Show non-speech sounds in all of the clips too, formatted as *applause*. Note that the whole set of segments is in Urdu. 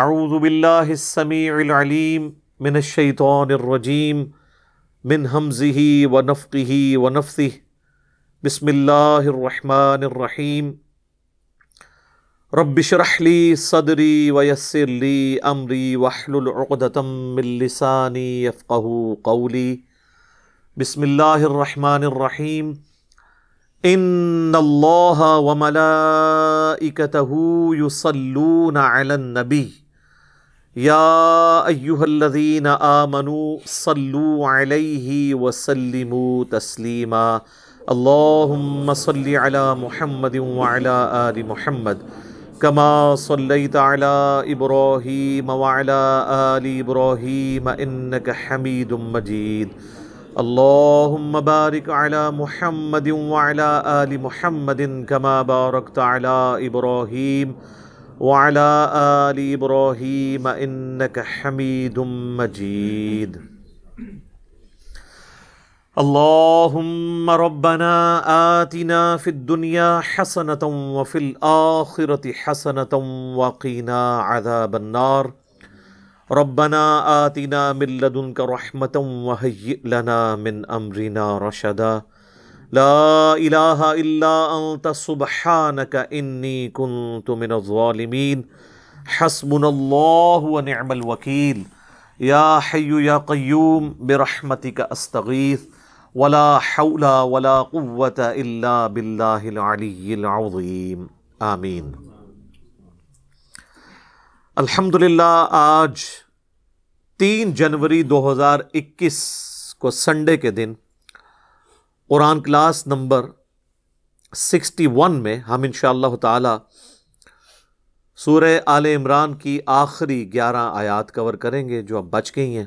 اعوذ باللہ السمیع العلیم من الشیطان الرجیم من حمزه ونفقه ونفثه بسم اللہ الرحمن الرحیم. رب شرح لی صدری ویسر لی امری واحلل عقدة من لسانی یفقہ قولی. بسم اللہ الرحمن الرحیم. ان اللہ وملائکته یصلون علی النبی. یا ایہا الذین آمنوا صلوا علیہ وسلموا تسلیما اللہم صلی علی محمد وعلی آل محمد کما صلیت علی ابراہیم وعلی آل ابراہیم انک حمید مجید اللہم بارک علی محمد وعلی آل محمد کما بارکت علی ابراہیم وعلى وعلى آل إبراهيم إنك حميد مجيد. اللهم ربنا آتنا في الدنيا حسنة وفي الآخرة حسنة وقنا عذاب النار. ربنا آتنا من لدنك رحمة وهيئ لنا من أمرنا رشدا. لا الہ الا انت سبحانک انی کنت من الظالمین حسبنا اللہ ونعم الوکیل یا حی یا قیوم برحمتک استغیث ولا حول ولا قوة الا باللہ العلی العظیم آمین الحمدللہ، آج تین جنوری دو ہزار اکیس کو سنڈے کے دن Quran class number sixty one میں ہم ان شاء اللہ تعالی سورہ آل عمران کی آخری گیارہ آیات کور کریں گے جو اب بچ گئی ہیں۔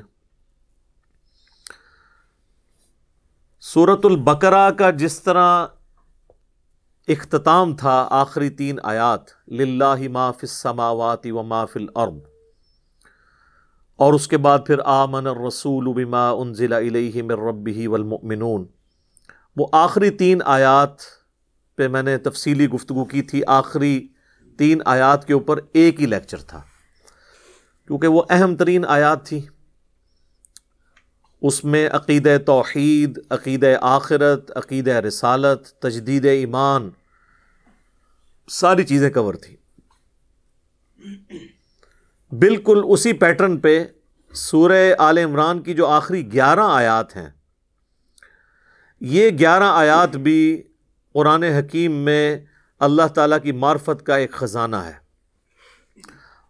سورت البقرہ کا جس طرح اختتام تھا آخری تین آیات، للہ ما فی السماوات و ما فی الارض، اور اس کے بعد پھر آمن الرسول بما انزل الیہ من ربہ والمؤمنون۔ وہ آخری تین آیات پہ میں نے تفصیلی گفتگو کی تھی، آخری تین آیات کے اوپر ایک ہی لیکچر تھا۔ کیونکہ وہ اہم ترین آیات تھی۔ اس میں عقید توحید عقید آخرت عقید رسالت، تجدید ایمان، ساری چیزیں کور تھیں۔ بالکل اسی پیٹرن پہ سورہ آل عمران کی جو آخری گیارہ آیات ہیں یہ گیارہ آیات بھی قرآن حکیم میں اللہ تعالیٰ کی معرفت کا ایک خزانہ ہے۔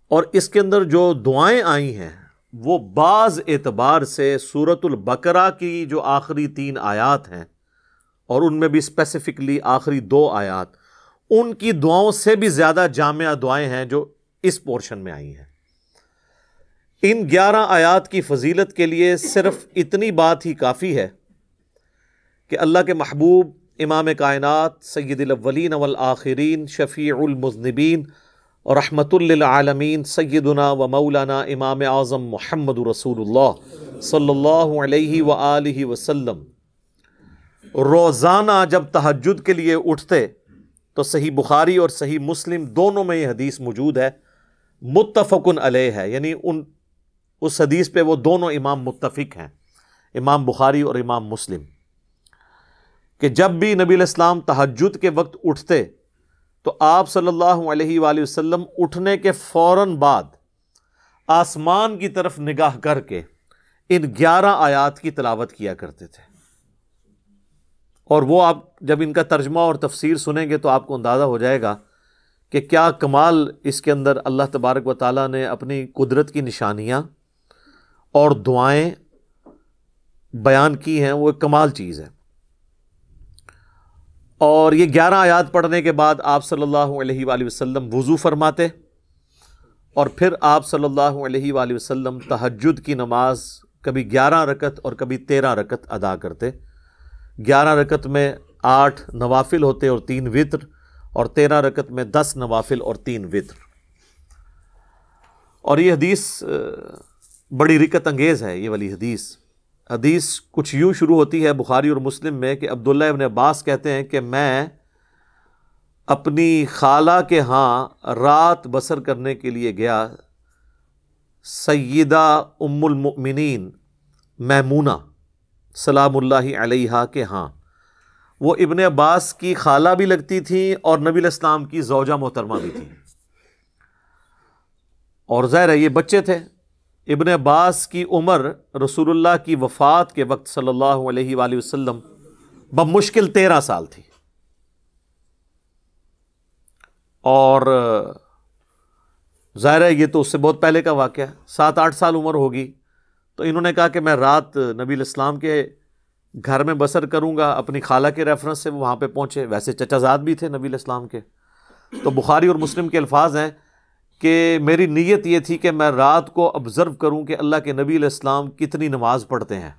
اور اس کے اندر جو دعائیں آئی ہیں، وہ بعض اعتبار سے صورت البقرہ کی جو آخری تین آیات ہیں اور ان میں بھی اسپیسیفکلی آخری دو آیات، ان کی دعاؤں سے بھی زیادہ جامعہ دعائیں ہیں جو اس پورشن میں آئی ہیں۔ ان گیارہ آیات کی فضیلت کے لیے صرف اتنی بات ہی کافی ہے کہ اللہ کے محبوب امام کائنات، سید الاولین والآخرین، شفیع المذنبین اور رحمت للعالمین، سیدنا و مولانا امام اعظم محمد رسول اللہ صلی اللہ علیہ وآلہ وسلم۔ روزانہ جب تہجد کے لیے اٹھتے، تو صحیح بخاری اور صحیح مسلم دونوں میں یہ حدیث موجود ہے۔ متفقن علیہ ہے یعنی ان، اس حدیث پہ وہ دونوں امام متفق ہیں، امام بخاری اور امام مسلم۔ کہ جب بھی نبی الاسلام تحجد کے وقت اٹھتے تو آپ صلی اللہ علیہ وآلہ وسلم اٹھنے کے فوراً بعد آسمان کی طرف نگاہ کر کے ان گیارہ آیات کی تلاوت کیا کرتے تھے۔ اور وہ آپ جب ان کا ترجمہ اور تفسیر سنیں گے تو آپ کو اندازہ ہو جائے گا کہ کیا کمال اس کے اندر اللہ تبارک و تعالیٰ نے اپنی قدرت کی نشانیاں اور دعائیں بیان کی ہیں، وہ ایک کمال چیز ہے۔ اور یہ گیارہ آیات پڑھنے کے بعد آپ صلی اللہ علیہ وآلہ وسلم وضو فرماتے اور پھر آپ صلی اللہ علیہ وآلہ وسلم تہجد کی نماز کبھی گیارہ رکت اور کبھی تیرہ رکت ادا کرتے۔ گیارہ رکت میں آٹھ نوافل ہوتے اور تین وطر اور تیرہ رکت میں دس نوافل اور تین وطر۔ اور یہ حدیث بڑی رکت انگیز ہے، یہ والی حدیث۔ حدیث کچھ یوں شروع ہوتی ہے بخاری اور مسلم میں کہ عبداللہ ابن عباس کہتے ہیں کہ میں اپنی خالہ کے ہاں رات بسر کرنے کے لیے گیا، سیدہ ام المؤمنین میمونہ سلام اللہ علیہ کے ہاں۔ وہ ابن عباس کی خالہ بھی لگتی تھیں اور نبی الاسلام کی زوجہ محترمہ بھی تھیں اور ظاہر ہے یہ بچے تھے۔ ابن عباس کی عمر رسول اللہ کی وفات کے وقت صلی اللہ علیہ وآلہ وسلم بمشکل تیرہ سال تھی۔ اور ظاہر ہے یہ تو اس سے بہت پہلے کا واقعہ سات آٹھ سال عمر ہوگی۔ تو انہوں نے کہا کہ میں رات نبی الاسلام کے گھر میں بسر کروں گا، اپنی خالہ کے ریفرنس سے وہ وہاں پہ پہنچے۔ ویسے چچا زاد بھی تھے نبی الاسلام کے۔ تو بخاری اور مسلم کے الفاظ ہیں۔ کہ میری نیت یہ تھی کہ میں رات کو آبزرو کروں کہ اللہ کے نبی علیہ السلام کتنی نماز پڑھتے ہیں۔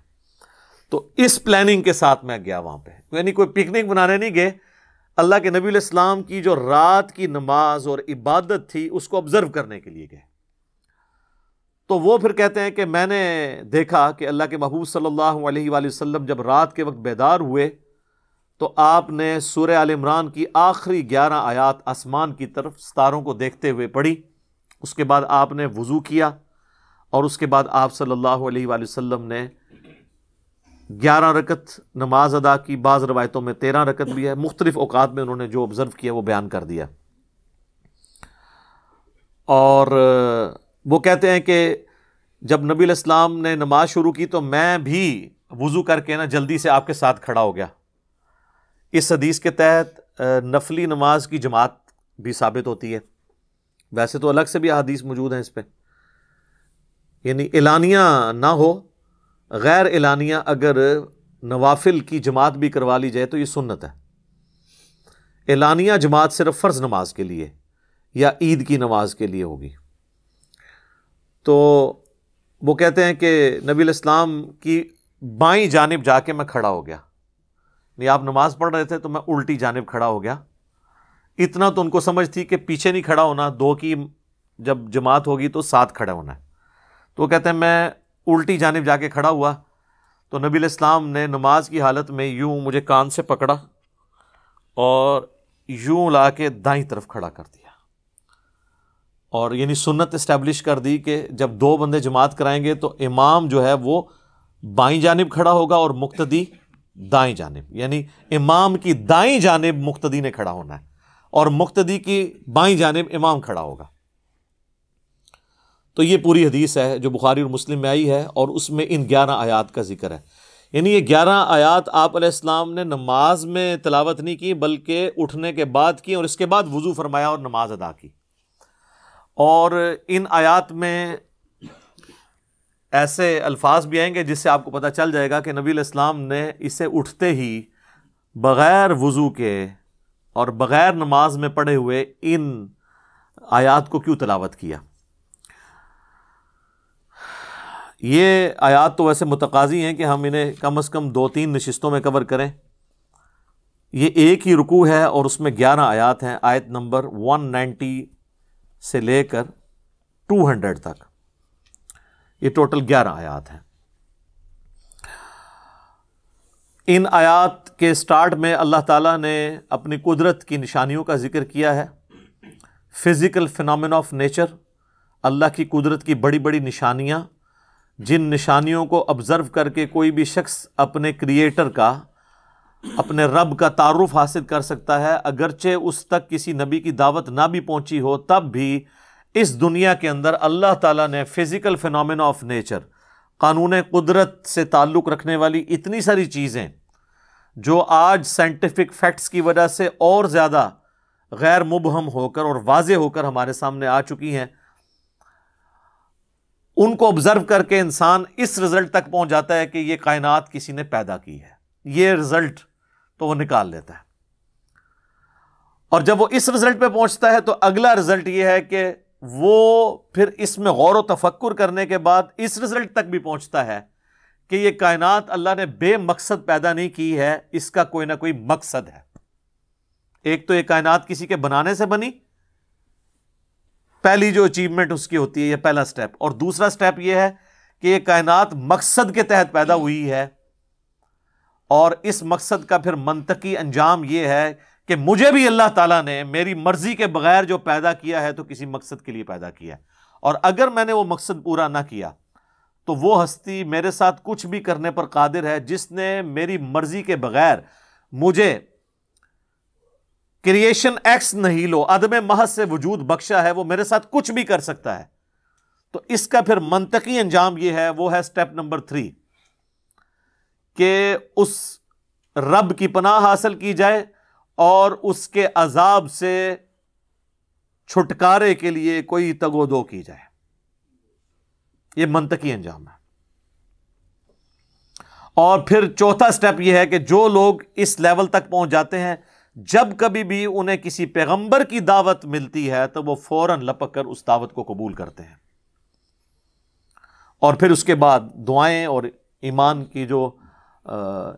تو اس پلاننگ کے ساتھ میں گیا وہاں پہ۔ یعنی کوئی پکنک بنانے نہیں گئے۔ اللہ کے نبی علیہ السلام کی جو رات کی نماز اور عبادت تھی، اس کو آبزرو کرنے کے لیے گئے۔ تو وہ پھر کہتے ہیں کہ میں نے دیکھا کہ اللہ کے محبوب صلی اللہ علیہ وآلہ وسلم جب رات کے وقت بیدار ہوئے، تو آپ نے سورہ عال عمران کی آخری گیارہ آیات آسمان کی طرف ستاروں کو دیکھتے ہوئے پڑھی۔ اس کے بعد آپ نے وضو کیا اور اس کے بعد آپ صلی اللہ علیہ وآلہ وسلم نے گیارہ رکت نماز ادا کی، بعض روایتوں میں تیرہ رکت بھی ہے، مختلف اوقات میں انہوں نے جو آبزرو کیا وہ بیان کر دیا۔ اور وہ کہتے ہیں کہ جب نبی الاسلام نے نماز شروع کی تو میں بھی وضو کر کے نا جلدی سے آپ کے ساتھ کھڑا ہو گیا۔ اس حدیث کے تحت، نفلی نماز کی جماعت بھی ثابت ہوتی ہے۔ ویسے تو الگ سے بھی احادیث موجود ہیں اس پہ۔ یعنی اعلانیہ نہ ہو، غیر اعلانیہ اگر نوافل کی جماعت بھی کروا لی جائے تو یہ سنت ہے۔ اعلانیہ جماعت صرف فرض نماز کے لیے یا عید کی نماز کے لیے ہوگی۔ تو وہ کہتے ہیں کہ نبی الاسلام کی بائیں جانب جا کے میں کھڑا ہو گیا۔ نہیں آپ نماز پڑھ رہے تھے تو میں الٹی جانب کھڑا ہو گیا۔ اتنا تو ان کو سمجھ تھی کہ پیچھے نہیں کھڑا ہونا، دو کی جب جماعت ہوگی تو ساتھ کھڑا ہونا ہے۔ تو وہ کہتے ہیں، میں الٹی جانب جا کے کھڑا ہوا۔ تو نبی الاسلام نے نماز کی حالت میں یوں مجھے کان سے پکڑا اور یوں لا کے دائیں طرف کھڑا کر دیا۔ اور یعنی سنت اسٹیبلش کر دی کہ جب دو بندے جماعت کرائیں گے تو امام جو ہے وہ بائیں جانب کھڑا ہوگا اور مقتدی دائیں جانب۔ یعنی امام کی دائیں جانب مقتدی نے کھڑا ہونا ہے۔ اور مقتدی کی بائیں جانب امام کھڑا ہوگا۔ تو یہ پوری حدیث ہے جو بخاری اور مسلم میں آئی ہے اور اس میں ان گیارہ آیات کا ذکر ہے۔ یعنی یہ گیارہ آیات آپ علیہ السلام نے نماز میں تلاوت نہیں کی، بلکہ اٹھنے کے بعد کی اور اس کے بعد وضو فرمایا اور نماز ادا کی۔ اور ان آیات میں ایسے الفاظ بھی آئیں گے جس سے آپ کو پتہ چل جائے گا کہ نبی الاسلام نے اسے اٹھتے ہی بغیر وضو کے اور بغیر نماز میں پڑھے ہوئے ان آیات کو کیوں تلاوت کیا؟ یہ آیات تو ویسے متقاضی ہیں کہ ہم انہیں کم از کم دو تین نشستوں میں کور کریں۔ یہ ایک ہی رکو ہے اور اس میں گیارہ آیات ہیں، آیت نمبر ون نائنٹی سے لے کر ٹو ہنڈریڈ تک۔ یہ ٹوٹل گیارہ آیات ہیں۔ ان آیات کے سٹارٹ میں اللہ تعالیٰ نے اپنی قدرت کی نشانیوں کا ذکر کیا ہے۔ Physical phenomenon of nature Allah کی قدرت کی بڑی بڑی نشانیاں۔ جن نشانیوں کو آبزرو کر کے کوئی بھی شخص اپنے کریٹر کا، اپنے رب کا تعارف حاصل کر سکتا ہے۔ اگرچہ اس تک کسی نبی کی دعوت نہ بھی پہنچی ہو، تب بھی اس دنیا کے اندر اللہ تعالیٰ نے فزیکل فنامنا آف نیچر قانون قدرت سے تعلق رکھنے والی اتنی ساری چیزیں جو آج سائنٹیفک فیکٹس کی وجہ سے اور زیادہ غیر مبہم ہو کر اور واضح ہو کر ہمارے سامنے آ چکی ہیں، ان کو آبزرو کر کے انسان اس رزلٹ تک پہنچ جاتا ہے کہ یہ کائنات کسی نے پیدا کی ہے۔ یہ رزلٹ تو وہ نکال لیتا ہے۔ اور جب وہ اس رزلٹ پہ پہنچتا ہے تو اگلا رزلٹ یہ ہے کہ وہ پھر اس میں غور و تفکر کرنے کے بعد اس رزلٹ تک بھی پہنچتا ہے کہ یہ کائنات اللہ نے بے مقصد پیدا نہیں کی ہے، اس کا کوئی نہ کوئی مقصد ہے۔ ایک تو یہ کائنات کسی کے بنانے سے بنی، پہلی جو اچیومنٹ اس کی ہوتی ہے، یہ پہلا سٹیپ اور دوسرا سٹیپ یہ ہے کہ یہ کائنات مقصد کے تحت پیدا ہوئی ہے۔ اور اس مقصد کا پھر منطقی انجام یہ ہے کہ مجھے بھی اللہ تعالیٰ نے میری مرضی کے بغیر جو پیدا کیا ہے تو کسی مقصد کے لیے پیدا کیا ہے۔ اور اگر میں نے وہ مقصد پورا نہ کیا تو وہ ہستی میرے ساتھ کچھ بھی کرنے پر قادر ہے جس نے میری مرضی کے بغیر مجھے کریشن ایکس نہیں لو، عدم محض سے وجود بخشا ہے، وہ میرے ساتھ کچھ بھی کر سکتا ہے۔ تو اس کا پھر منطقی انجام یہ ہے، وہ ہے سٹیپ نمبر تھری کہ اس رب کی پناہ حاصل کی جائے اور اس کے عذاب سے چھٹکارے کے لیے کوئی تگو دو کی جائے۔ یہ منطقی انجام ہے۔ اور پھر چوتھا سٹیپ یہ ہے کہ جو لوگ اس لیول تک پہنچ جاتے ہیں، جب کبھی بھی انہیں کسی پیغمبر کی دعوت ملتی ہے، تو وہ فوراً لپک کر اس دعوت کو قبول کرتے ہیں۔ اور پھر اس کے بعد دعائیں اور ایمان کی جو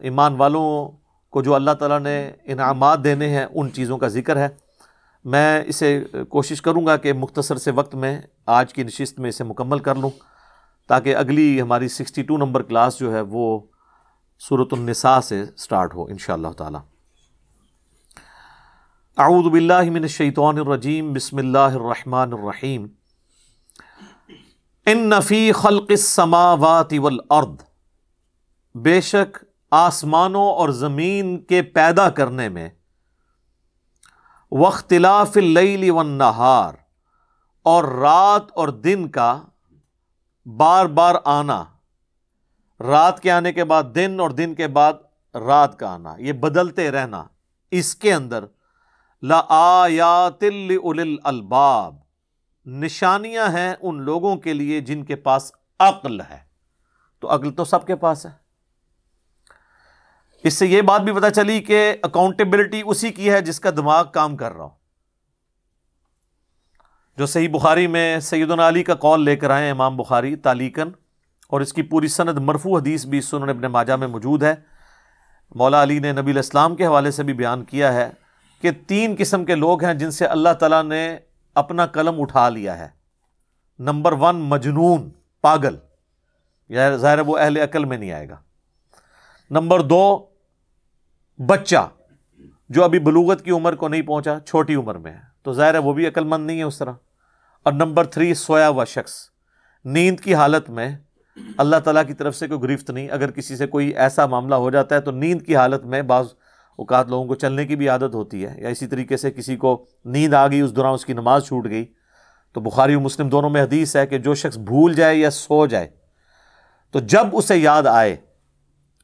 ایمان والوں کو جو اللہ تعالیٰ نے انعامات دینے ہیں، ان چیزوں کا ذکر ہے۔ میں اسے کوشش کروں گا کہ مختصر سے وقت میں آج کی نشست میں اسے مکمل کر لوں، تاکہ اگلی ہماری سکسٹی ٹو نمبر کلاس جو ہے وہ صورت النساء سے سٹارٹ ہو ان شاء اللہ تعالیٰ۔ اعوذ باللہ من الشیطان الرجیم، بسم اللہ الرحمن الرحیم۔ ان نفی خلق السماوات والارض، بے شک آسمانوں اور زمین کے پیدا کرنے میں۔ وختلاف اللیل والنہار۔ اور رات اور دن کا بار بار آنا۔ رات کے آنے کے بعد دن اور دن کے بعد رات کا آنا۔ یہ بدلتے رہنا۔ اس کے اندر لا الباب۔ نشانیاں ہیں ان لوگوں کے لیے جن کے پاس عقل ہے۔ تو عقل تو سب کے پاس ہے۔ اس سے یہ بات بھی پتا چلی کہ اکاؤنٹیبلٹی اسی کی ہے جس کا دماغ کام کر رہا ہو جو صحیح بخاری میں سید علی کا کال لے کر آئے امام بخاری تالیکن اور اس کی پوری سند مرفو حدیث بھی سنن ابن ماجہ میں موجود ہے۔ مولا علی نے نبی الاسلام کے حوالے سے بھی بیان کیا ہے کہ تین قسم کے لوگ ہیں جن سے اللہ تعالیٰ نے اپنا قلم اٹھا لیا ہے۔ نمبر ون، مجنون، پاگل، یا ظاہر وہ اہل عقل میں نہیں آئے گا۔ نمبر دو بچہ جو ابھی بلوغت کی عمر کو نہیں پہنچا، چھوٹی عمر میں ہے۔ تو ظاہر ہے وہ بھی عقل مند نہیں ہے اس طرح۔ اور نمبر تھری، سویا ہوا شخص۔ نیند کی حالت میں اللہ تعالیٰ کی طرف سے کوئی گرفت نہیں۔ اگر کسی سے کوئی ایسا معاملہ ہو جاتا ہے تو نیند کی حالت میں بعض اوقات لوگوں کو چلنے کی بھی عادت ہوتی ہے۔ یا اسی طریقے سے کسی کو نیند آ گئی، اس دوران اس کی نماز چھوٹ گئی۔ تو بخاری و مسلم دونوں میں حدیث ہے کہ جو شخص بھول جائے یا سو جائے، تو جب اسے یاد آئے،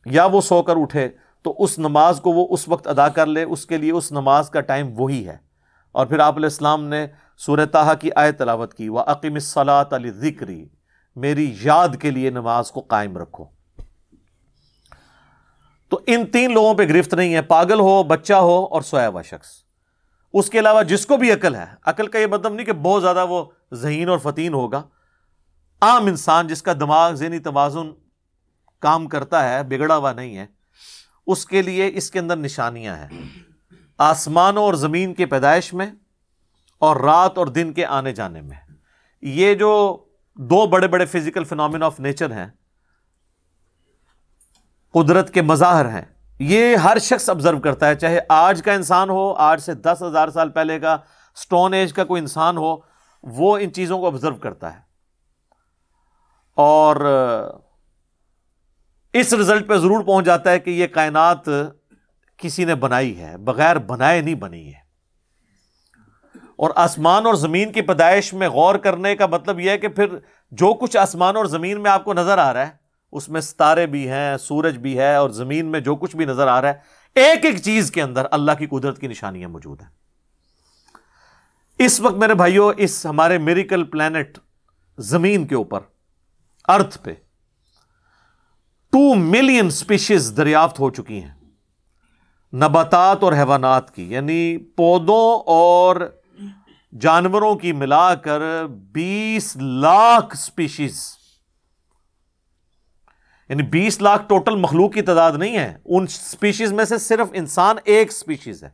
یا وہ سو کر اٹھے تو اس نماز کو وہ اس وقت ادا کر لے، اس کے لیے اس نماز کا ٹائم وہی ہے۔ اور پھر آپ علیہ السلام نے سورہ تاہا کی آئے تلاوت کی وہ عقیم صلاحت علی ذکری میری یاد کے لیے نماز کو قائم رکھو۔ تو ان تین لوگوں پہ گرفت نہیں ہے، پاگل ہو، بچہ ہو اور سویا ہوا شخص۔ اس کے علاوہ جس کو بھی عقل ہے، عقل کا یہ مطلب نہیں کہ بہت زیادہ وہ ذہین اور فتین ہوگا۔ عام انسان جس کا دماغ، ذہنی توازن کام کرتا ہے، بگڑا ہوا نہیں ہے اس کے لیے اس کے اندر نشانیاں ہیں۔ آسمانوں اور زمین کے پیدائش میں اور رات اور دن کے آنے جانے میں۔ یہ جو دو بڑے بڑے فزیکل فنامین آف نیچر ہیں، قدرت کے مظاہر ہیں۔ یہ ہر شخص آبزرو کرتا ہے، چاہے آج کا انسان ہو، آج سے دس ہزار سال پہلے کا اسٹون ایج کا کوئی انسان ہو، وہ ان چیزوں کو آبزرو کرتا ہے۔ اور اس رزلٹ پہ ضرور پہنچ جاتا ہے کہ یہ کائنات کسی نے بنائی ہے، بغیر بنائے نہیں بنی ہے۔ اور آسمان اور زمین کی پیدائش میں غور کرنے کا مطلب یہ ہے کہ پھر جو کچھ آسمان اور زمین میں آپ کو نظر آ رہا ہے، اس میں ستارے بھی ہیں، سورج بھی ہے اور زمین میں جو کچھ بھی نظر آ رہا ہے، ایک ایک چیز کے اندر اللہ کی قدرت کی نشانیاں موجود ہیں۔ اس وقت میرے بھائیوں اس ہمارے میریکل پلانٹ زمین کے اوپر ارتھ پہ ٹو ملین اسپیشیز دریافت ہو چکی ہیں۔ نباتات اور حیوانات کی یعنی پودوں اور جانوروں کی ملا کر بیس لاکھ اسپیشیز یعنی بیس لاکھ ٹوٹل مخلوق کی تعداد نہیں ہے۔ ان اسپیشیز میں سے صرف انسان ایک اسپیشیز ہے۔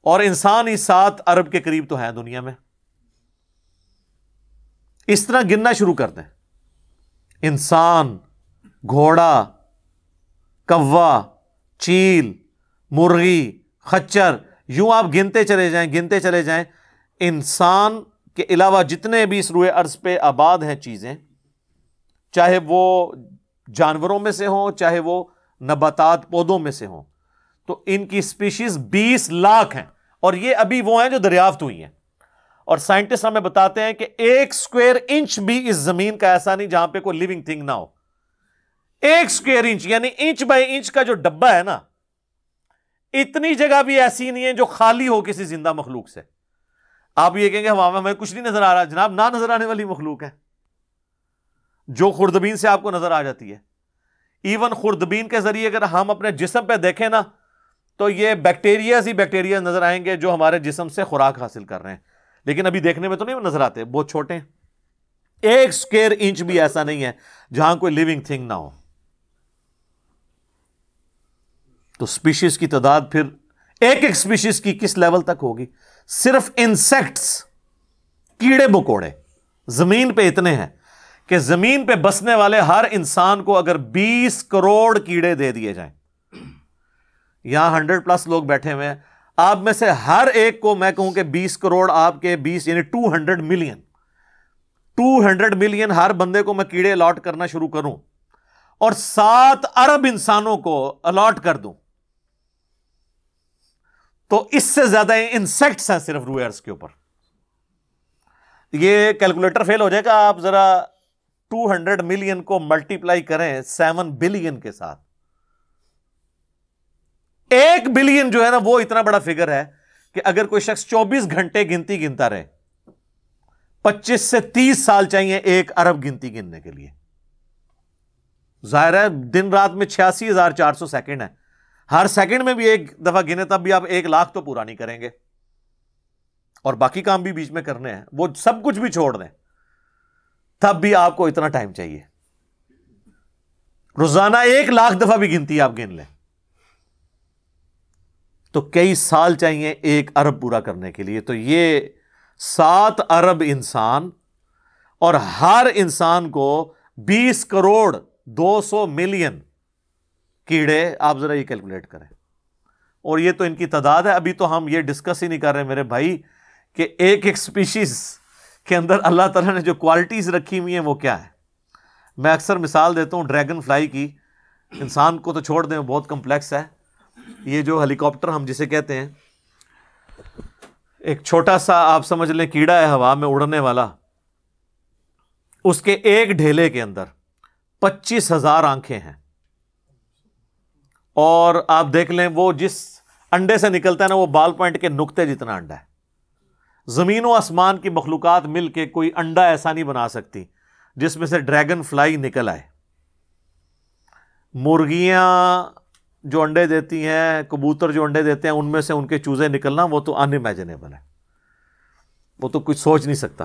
اور انسان ہی سات ارب کے قریب تو ہیں دنیا میں۔ اس طرح گننا شروع کر دیں۔ انسان گھوڑا، کوا، چیل، مرغی، خچر، یوں آپ گنتے چلے جائیں، گنتے چلے جائیں، انسان کے علاوہ جتنے بھی اس روئے ارض پہ آباد ہیں چیزیں، چاہے وہ جانوروں میں سے ہوں، چاہے وہ نباتات پودوں میں سے ہوں، تو ان کی اسپیشیز بیس لاکھ ہیں، اور یہ ابھی وہ ہیں جو دریافت ہوئی ہیں۔ اور سائنٹسٹ ہمیں بتاتے ہیں کہ ایک اسکوئر انچ بھی اس زمین کا ایسا نہیں جہاں پہ کوئی لیونگ تھنگ نہ ہو۔ ایک اسکوئر انچ یعنی انچ بائی انچ کا جو ڈبا ہے نا، اتنی جگہ بھی ایسی نہیں ہے جو خالی ہو کسی زندہ مخلوق سے۔ آپ یہ کہیں گے، ہوا میں کچھ نہیں نظر آ رہا۔ جناب نہ نظر آنے والی مخلوق ہے۔ جو خوردبین سے آپ کو نظر آ جاتی ہے۔ ایون خوردبین کے ذریعے اگر ہم اپنے جسم پہ دیکھیں نا، تو یہ بیکٹیریاز ہی بیکٹیریا نظر آئیں گے جو ہمارے جسم سے خوراک حاصل کر رہے ہیں۔ لیکن ابھی دیکھنے میں تو نہیں نظر آتے، بہت چھوٹے ہیں۔ ایک اسکوئر انچ بھی ایسا نہیں ہے جہاں کوئی لیونگ تھنگ نہ ہو۔ تو اسپیشیز کی تعداد پھر ایک ایک اسپیشیز کی کس لیول تک ہوگی؟ صرف انسیکٹس کیڑے بکوڑے زمین پہ اتنے ہیں کہ زمین پہ بسنے والے ہر انسان کو اگر بیس کروڑ کیڑے دے دیے جائیں۔ یہاں ہنڈریڈ پلس لوگ بیٹھے ہوئے ہیں۔ آپ میں سے ہر ایک کو میں کہوں کہ بیس کروڑ آپ کے بیس یعنی two hundred million two hundred million ہر بندے کو میں کیڑے الاٹ کرنا شروع کروں اور سات ارب انسانوں کو الاٹ کر دوں۔ تو اس سے زیادہ انسیکٹس ہیں صرف روئرس کے اوپر۔ یہ کیلکولیٹر فیل ہو جائے گا، آپ ذرا ٹو ہنڈریڈ ملین کو ملٹی پلائی کریں سیون بلین کے ساتھ۔ ایک بلین جو ہے نا، وہ اتنا بڑا فگر ہے کہ اگر کوئی شخص چوبیس گھنٹے گنتی گنتا رہے، پچیس سے تیس سال چاہیے ایک ارب گنتی گننے کے لیے۔ ظاہر ہے، دن رات میں چھیاسی ہزار چار سو سیکنڈ ہے۔ ہر سیکنڈ میں بھی ایک دفعہ گنے تب بھی آپ ایک لاکھ تو پورا نہیں کریں گے۔ اور باقی کام بھی بیچ میں کرنے ہیں۔ وہ سب کچھ بھی چھوڑ دیں۔ تب بھی آپ کو اتنا ٹائم چاہیے۔ روزانہ ایک لاکھ دفعہ بھی گنتی آپ گن لیں۔ تو کئی سال چاہیے ایک ارب پورا کرنے کے لیے۔ تو یہ سات ارب انسان اور ہر انسان کو بیس کروڑ دو سو ملین کیڑے آپ ذرا یہ کیلکولیٹ کریں۔ اور یہ تو ان کی تعداد ہے، ابھی تو ہم یہ ڈسکس ہی نہیں کر رہے میرے بھائی کہ ایک ایک اسپیشیز کے اندر اللہ تعالیٰ نے جو کوالٹیز رکھی ہوئی ہیں وہ کیا ہے میں اکثر مثال دیتا ہوں ڈریگن فلائی کی۔ انسان کو تو چھوڑ دیں، بہت کمپلیکس ہے۔ یہ جو ہیلی کاپٹر ہم جسے کہتے ہیں، ایک چھوٹا سا آپ سمجھ لیں کیڑا ہے ہوا، میں اڑنے والا۔ اس کے ایک ڈھیلے کے اندر پچیس ہزار آنکھیں ہیں۔ اور آپ دیکھ لیں وہ جس انڈے سے نکلتا ہے نا وہ بال پوائنٹ کے نقطے جتنا انڈا ہے۔ زمین و آسمان کی مخلوقات مل کے کوئی انڈا ایسا نہیں بنا سکتی جس میں سے ڈریگن فلائی نکل آئے۔ مرغیاں جو انڈے دیتی ہیں، کبوتر جو انڈے دیتے ہیں، ان میں سے ان کے چوزے نکلنا وہ تو انمیجنیبل ہے۔ وہ تو کچھ سوچ نہیں سکتا۔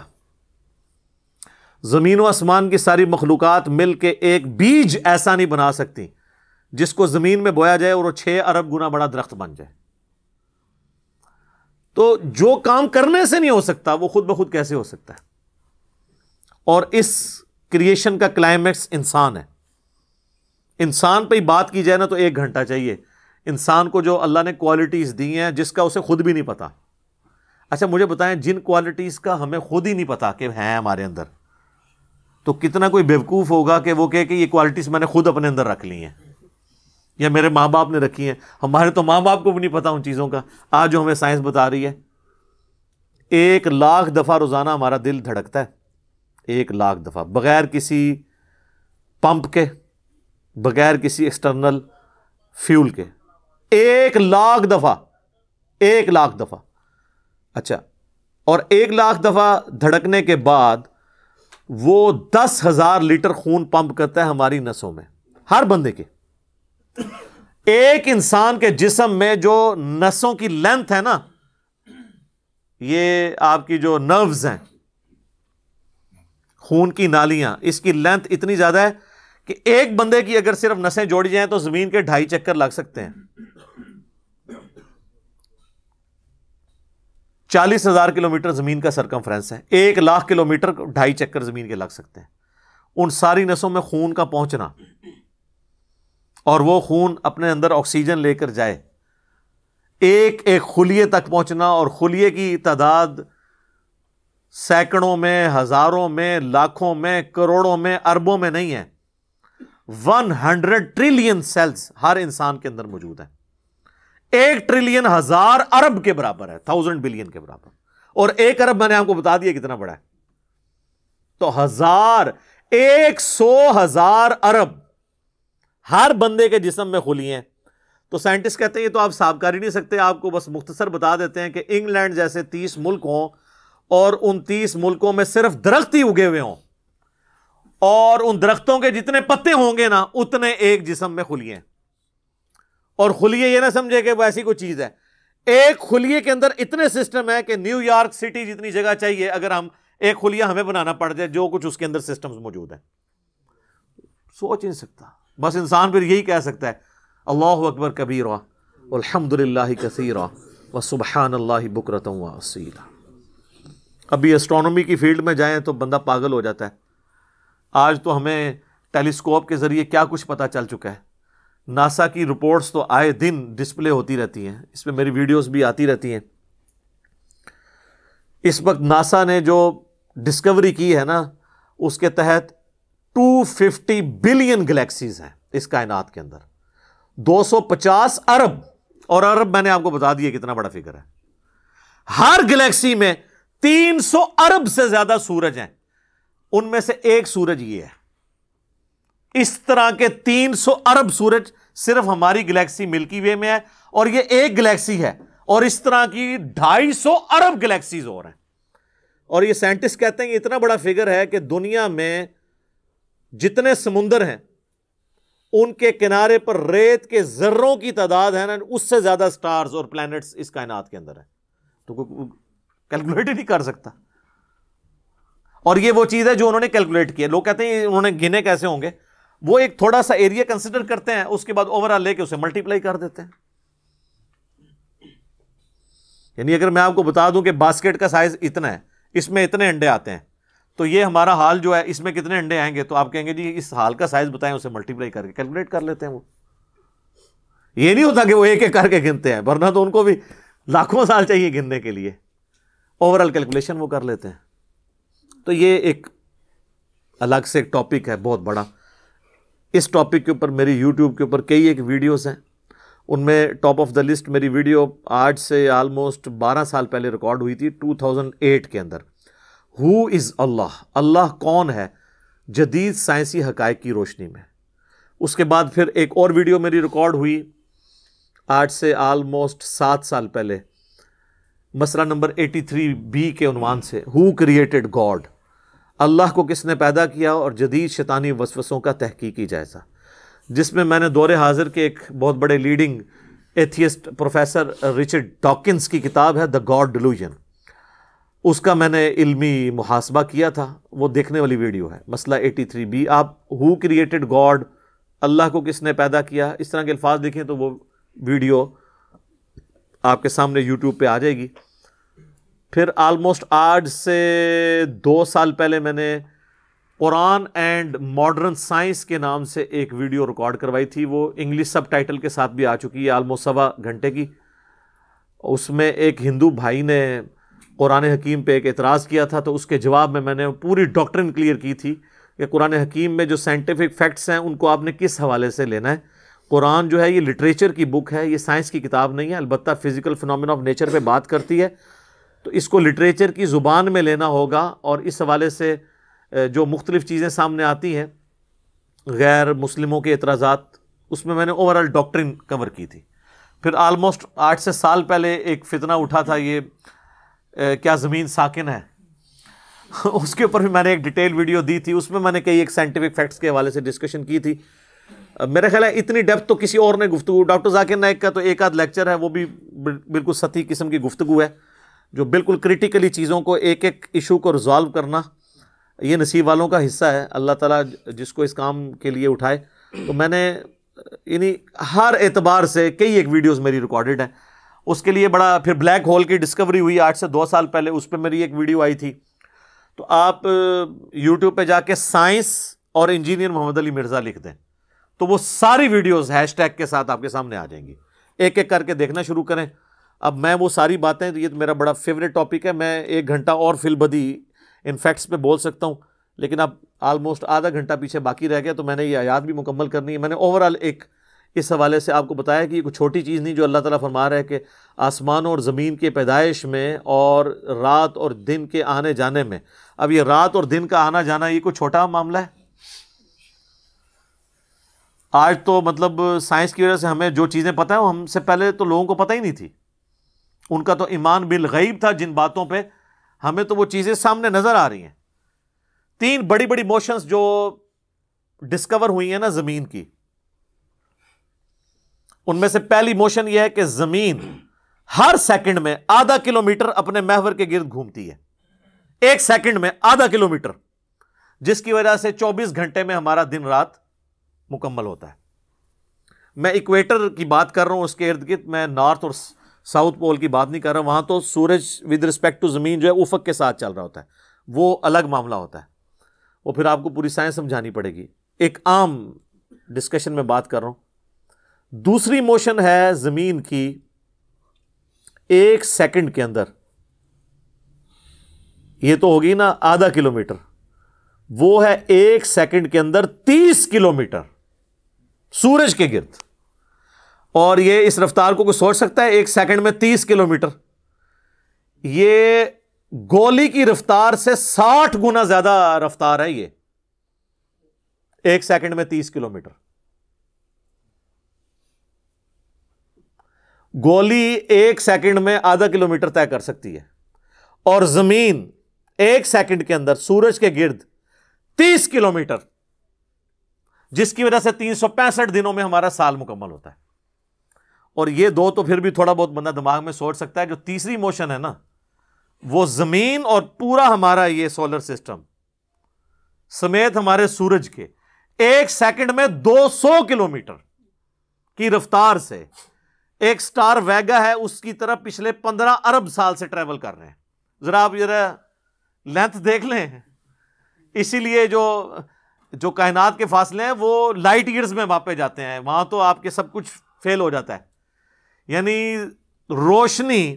زمین و آسمان کی ساری مخلوقات مل کے ایک بیج ایسا نہیں بنا سکتی جس کو زمین میں بویا جائے اور وہ چھ ارب گنا بڑا درخت بن جائے۔ تو جو کام کرنے سے نہیں ہو سکتا، وہ خود بخود کیسے ہو سکتا ہے؟ اور اس کریشن کا کلائمیکس انسان ہے۔ انسان پہ ہی بات کی جائے نا تو ایک گھنٹہ چاہیے۔ انسان کو جو اللہ نے کوالٹیز دی ہیں، جس کا اسے خود بھی نہیں پتا۔ اچھا مجھے بتائیں، جن کوالٹیز کا ہمیں خود ہی نہیں پتا کہ ہیں ہمارے اندر، تو کتنا کوئی بیوقوف ہوگا کہ وہ کہ یہ کوالٹیز میں نے خود اپنے اندر رکھ لی ہیں۔ یا میرے ماں باپ نے رکھی ہیں؟ ہمارے تو ماں باپ کو بھی نہیں پتا ان چیزوں کا۔ آج جو ہمیں سائنس بتا رہی ہے، ایک لاکھ دفعہ روزانہ ہمارا دل دھڑکتا ہے۔ ایک لاکھ دفعہ۔ بغیر کسی پمپ کے، بغیر کسی ایکسٹرنل فیول کے۔ ایک لاکھ دفعہ۔ ایک لاکھ دفعہ۔ اچھا اور ایک لاکھ دفعہ دھڑکنے کے بعد وہ دس ہزار لیٹر خون پمپ کرتا ہے ہماری نسوں میں، ہر بندے کے۔ ایک انسان کے جسم میں جو نسوں کی لینتھ ہے نا، یہ آپ کی جو نروز ہیں، خون کی نالیاں، اس کی لینتھ اتنی زیادہ ہے کہ ایک بندے کی اگر صرف نسیں جوڑی جائیں تو زمین کے ڈھائی چکر لگ سکتے ہیں۔ چالیس ہزار کلو میٹر زمین کا سرکمفرنس ہے۔ ایک لاکھ کلو میٹر ڈھائی چکر زمین کے لگ سکتے ہیں۔ ان ساری نسوں میں خون کا پہنچنا۔ اور وہ خون اپنے اندر آکسیجن لے کر جائے۔ ایک ایک خلیے تک پہنچنا اور خلیے کی تعداد سینکڑوں میں، ہزاروں میں، لاکھوں میں، کروڑوں میں، اربوں میں نہیں ہے۔ ون ہنڈریڈ ٹریلین سیلز ہر انسان کے اندر موجود ہیں۔ ایک ٹریلین ہزار ارب کے برابر ہے تھاؤزینڈ بلین کے برابر۔ اور ایک ارب میں نے آپ کو بتا دیا کتنا بڑا ہے۔ تو ہزار، ایک سو ہزار ارب ہر بندے کے جسم میں کھلی ہیں۔ تو سائنٹسٹ کہتے ہیں یہ تو آپ صاف کر ہی نہیں سکتے، آپ کو بس مختصر بتا دیتے ہیں کہ انگلینڈ جیسے تیس ملک ہوں اور ان تیس ملکوں میں صرف درخت ہی اگے ہوئے ہوں۔ اور ان درختوں کے جتنے پتے ہوں گے نا، اتنے ایک جسم میں کھلیے اور خلیے یہ نہ سمجھے کہ وہ ایسی کوئی چیز ہے۔ ایک خلیے کے اندر اتنے سسٹم ہے کہ نیو یارک سٹی جتنی جگہ چاہیے، اگر ہم ایک خلیہ ہمیں بنانا پڑ جائے، جو کچھ اس کے اندر سسٹم موجود ہے سوچ نہیں سکتا۔ بس انسان پھر یہی کہہ سکتا ہے، اللہ اکبر کبیر الحمد للہ کثیر و سبحان اللہ بکرتم و ابھی اسٹرانومی کی فیلڈ میں جائیں تو بندہ پاگل ہو جاتا ہے۔ آج تو ہمیں ٹیلیسکوپ کے ذریعے کیا کچھ پتا چل چکا ہے۔ ناسا کی رپورٹس تو آئے دن ڈسپلے ہوتی رہتی ہیں۔ اس میں میری ویڈیوز بھی آتی رہتی ہیں۔ اس وقت ناسا نے جو ڈسکوری کی ہے نا، اس کے تحت ٹو ففٹی بلین گلیکسیز ہیں اس کائنات کے اندر۔ دو سو پچاس ارب، اور ارب میں نے آپ کو بتا دیا کتنا بڑا فگر ہے۔ ہر گلیکسی میں تین سو ارب سے زیادہ سورج ہیں۔ ان میں سے ایک سورج یہ ہے۔ اس طرح کے تین سو ارب سورج صرف ہماری گلیکسی ملکی وے میں ہے، اور یہ ایک گلیکسی ہے، اور اس طرح کی ڈھائی سو ارب گلیکسیز اور ہیں۔ اور یہ سائنٹسٹ کہتے ہیں کہ اتنا بڑا فگر ہے کہ دنیا میں جتنے سمندر ہیں، ان کے کنارے پر ریت کے ذروں کی تعداد ہے نا، اس سے زیادہ سٹارز اور پلانٹس اس کائنات کے اندر ہے تو کیلکولیٹ ہی نہیں کر سکتا۔ اور یہ وہ چیز ہے جو انہوں نے کیلکولیٹ کیا لوگ کہتے ہیں انہوں نے گنے کیسے ہوں گے؟ وہ ایک تھوڑا سا ایریا کنسیڈر کرتے ہیں، اس کے بعد اوور آل لے کے اسے ملٹیپلائی کر دیتے ہیں۔ یعنی اگر میں آپ کو بتا دوں کہ باسکٹ کا سائز اتنا ہے، اس میں اتنے انڈے آتے ہیں۔ تو یہ ہمارا حال جو ہے، اس میں کتنے انڈے آئیں گے؟ تو آپ کہیں گے جی اس حال کا سائز بتائیں، اسے ملٹیپلائی کر کے کیلکولیٹ کر لیتے ہیں وہ۔ یہ نہیں ہوتا کہ وہ ایک ایک کر کے گنتے ہیں، ورنہ تو ان کو بھی لاکھوں سال چاہیے گننے کے لیے۔ اوور آل کیلکولیشن وہ کر لیتے ہیں۔ تو یہ ایک الگ سے ایک ٹاپک ہے، بہت بڑا۔ اس ٹاپک کے اوپر، میری یوٹیوب کے اوپر کئی ایک ویڈیوز ہیں۔ ان میں ٹاپ آف دا لسٹ میری ویڈیو آج سے آلموسٹ بارہ سال پہلے ریکارڈ ہوئی تھی ٹو تھاؤزنڈ ایٹ کے اندر۔ ہو از اللہ اللہ کون ہے؟ جدید سائنسی حقائق کی روشنی میں۔ اس کے بعد پھر ایک اور ویڈیو میری ریکارڈ ہوئی۔ آج سے آلموسٹ سات سال پہلے۔ مسئلہ نمبر ایٹی تھری بی کے عنوان سے۔ ہو کریٹڈ گاڈ اللہ کو کس نے پیدا کیا اور جدید شیطانی وسوسوں کا تحقیقی جائزہ۔ جس میں میں نے دور حاضر کے ایک بہت بڑے leading atheist professor Richard Dawkins کی کتاب ہے دا گاڈ ڈلوژن اس کا میں نے علمی محاسبہ کیا تھا، وہ دیکھنے والی ویڈیو ہے، مسئلہ ایٹی تھری بی آپ ہو کریٹڈ گاڈ اللہ کو کس نے پیدا کیا؟ اس طرح کے الفاظ دیکھیں تو وہ ویڈیو آپ کے سامنے یوٹیوب پہ آ جائے گی۔ پھر آلموسٹ آج سے دو سال پہلے میں نے قرآن اینڈ ماڈرن سائنس کے نام سے ایک ویڈیو ریکارڈ کروائی تھی، وہ انگلش سب ٹائٹل کے ساتھ بھی آ چکی ہے آلموسٹ سوا گھنٹے کی۔ اس میں ایک ہندو بھائی نے قرآن حکیم پہ ایک اعتراض کیا تھا، تو اس کے جواب میں میں نے پوری ڈاکٹرن کلیئر کی تھی کہ قرآن حکیم میں جو سائنٹیفک فیکٹس ہیں، ان کو آپ نے کس حوالے سے لینا ہے؟ قرآن جو ہے، یہ لٹریچر کی بک ہے، یہ سائنس کی کتاب نہیں ہے، البتہ فزیکل فنومن آف نیچر پہ بات کرتی ہے۔ تو اس کو لٹریچر کی زبان میں لینا ہوگا اور اس حوالے سے جو مختلف چیزیں سامنے آتی ہیں، غیر مسلموں کے اعتراضات، اس میں میں نے اوور آل ڈاکٹرن کور کی تھی۔ پھر آلموسٹ آٹھ سے سال پہلے ایک فتنہ اٹھا تھا، یہ کیا زمین ساکن ہے؟ *laughs* اس کے اوپر بھی میں نے ایک ڈیٹیل ویڈیو دی تھی، اس میں میں نے کئی ایک سائنٹیفک فیکٹس کے حوالے سے ڈسکشن کی تھی۔ میرا خیال ہے اتنی ڈیپتھ تو کسی اور نے گفتگو، ڈاکٹر ذاکر نائک کا تو ایک آدھ لیکچر ہے، وہ بھی بالکل ستی قسم کی گفتگو ہے، جو بالکل کریٹیکلی چیزوں کو ایک ایک ایشو کو ریزالو کرنا یہ نصیب والوں کا حصہ ہے۔ اللہ تعالیٰ جس کو اس کام کے لیے اٹھائے۔ تو میں نے یعنی ہر اعتبار سے کئی ایک ویڈیوز میری ریکارڈڈ ہیں۔ اس کے لیے بڑا پھر بلیک ہول کی ڈسکوری ہوئی آٹھ سے دو سال پہلے، اس پہ میری ایک ویڈیو آئی تھی۔ تو آپ یوٹیوب پہ جا کے سائنس اور انجینئر محمد علی مرزا لکھ دیں۔ تو وہ ساری ویڈیوز ہیش ٹیگ کے ساتھ آپ کے سامنے آ جائیں گی۔ ایک ایک کر کے دیکھنا شروع کریں۔ اب میں وہ ساری باتیں، یہ تو میرا بڑا فیوریٹ ٹاپک ہے، میں ایک گھنٹہ اور فل بدی ان فیکٹس پہ بول سکتا ہوں۔ لیکن اب آلموسٹ آدھا گھنٹہ پیچھے باقی رہ گیا، تو میں نے یہ آیات بھی مکمل کرنی ہے۔ میں نے اوور آل ایک اس حوالے سے آپ کو بتایا کہ یہ کوئی چھوٹی چیز نہیں جو اللہ تعالیٰ فرما رہا ہے کہ آسمانوں اور زمین کے پیدائش میں اور رات اور دن کے آنے جانے میں۔ اب یہ رات اور دن کا آنا جانا یہ کوئی چھوٹا معاملہ ہے؟ آج تو مطلب سائنس کی وجہ سے ہمیں جو چیزیں پتہ ہیں وہ ہم سے پہلے تو لوگوں کو پتہ ہی نہیں تھی۔ ان کا تو ایمان بالغیب تھا جن باتوں پہ ہمیں تو وہ چیزیں سامنے نظر آ رہی ہیں۔ تین بڑی بڑی موشنز جو ڈسکور ہوئی ہیں نا زمین کی۔ ان میں سے پہلی موشن یہ ہے کہ زمین ہر سیکنڈ میں آدھا کلو میٹر اپنے محور کے گرد گھومتی ہے۔ ایک سیکنڈ میں آدھا کلو میٹر جس کی وجہ سے چوبیس گھنٹے میں ہمارا دن رات مکمل ہوتا ہے۔ میں اکویٹر کی بات کر رہا ہوں، اس کے ارد گرد میں نارتھ اور ساؤتھ پول کی بات نہیں کر رہا ہوں۔ وہاں تو سورج ود رسپیکٹ ٹو زمین جو ہے، افق کے ساتھ چل رہا ہوتا ہے۔ وہ الگ معاملہ ہوتا ہے۔ وہ پھر آپ کو پوری سائنس سمجھانی پڑے گی۔ ایک عام ڈسکشن میں بات کر رہا ہوں۔ دوسری موشن ہے زمین کی ایک سیکنڈ کے اندر۔ یہ تو ہوگی نا آدھا کلو میٹر وہ ہے ایک سیکنڈ کے اندر تیس کلو میٹر سورج کے گرد۔ اور یہ اس رفتار کو کوئی سوچ سکتا ہے ایک سیکنڈ میں تیس کلو میٹر یہ گولی کی رفتار سے ساٹھ گنا زیادہ رفتار ہے یہ۔ ایک سیکنڈ میں تیس کلو میٹر گولی ایک سیکنڈ میں آدھا کلو میٹر طے کر سکتی ہے۔ اور زمین ایک سیکنڈ کے اندر سورج کے گرد تیس کلو میٹر جس کی وجہ سے تین سو پینسٹھ دنوں میں ہمارا سال مکمل ہوتا ہے۔ اور یہ دو تو پھر بھی تھوڑا بہت بندہ دماغ میں سوچ سکتا ہے، جو تیسری موشن ہے نا، وہ زمین اور پورا ہمارا یہ سولر سسٹم سمیت ہمارے سورج کے ایک سیکنڈ میں دو سو کلو میٹر کی رفتار سے ایک سٹار ویگا ہے، اس کی طرف پچھلے پندرہ ارب سال سے ٹریول کر رہے ہیں۔ ذرا آپ ذرا لینتھ دیکھ لیں۔ اسی لیے جو جو کائنات کے فاصلے ہیں، وہ لائٹ ایئرز میں واپے جاتے ہیں۔ وہاں تو آپ کے سب کچھ فیل ہو جاتا ہے۔ یعنی روشنی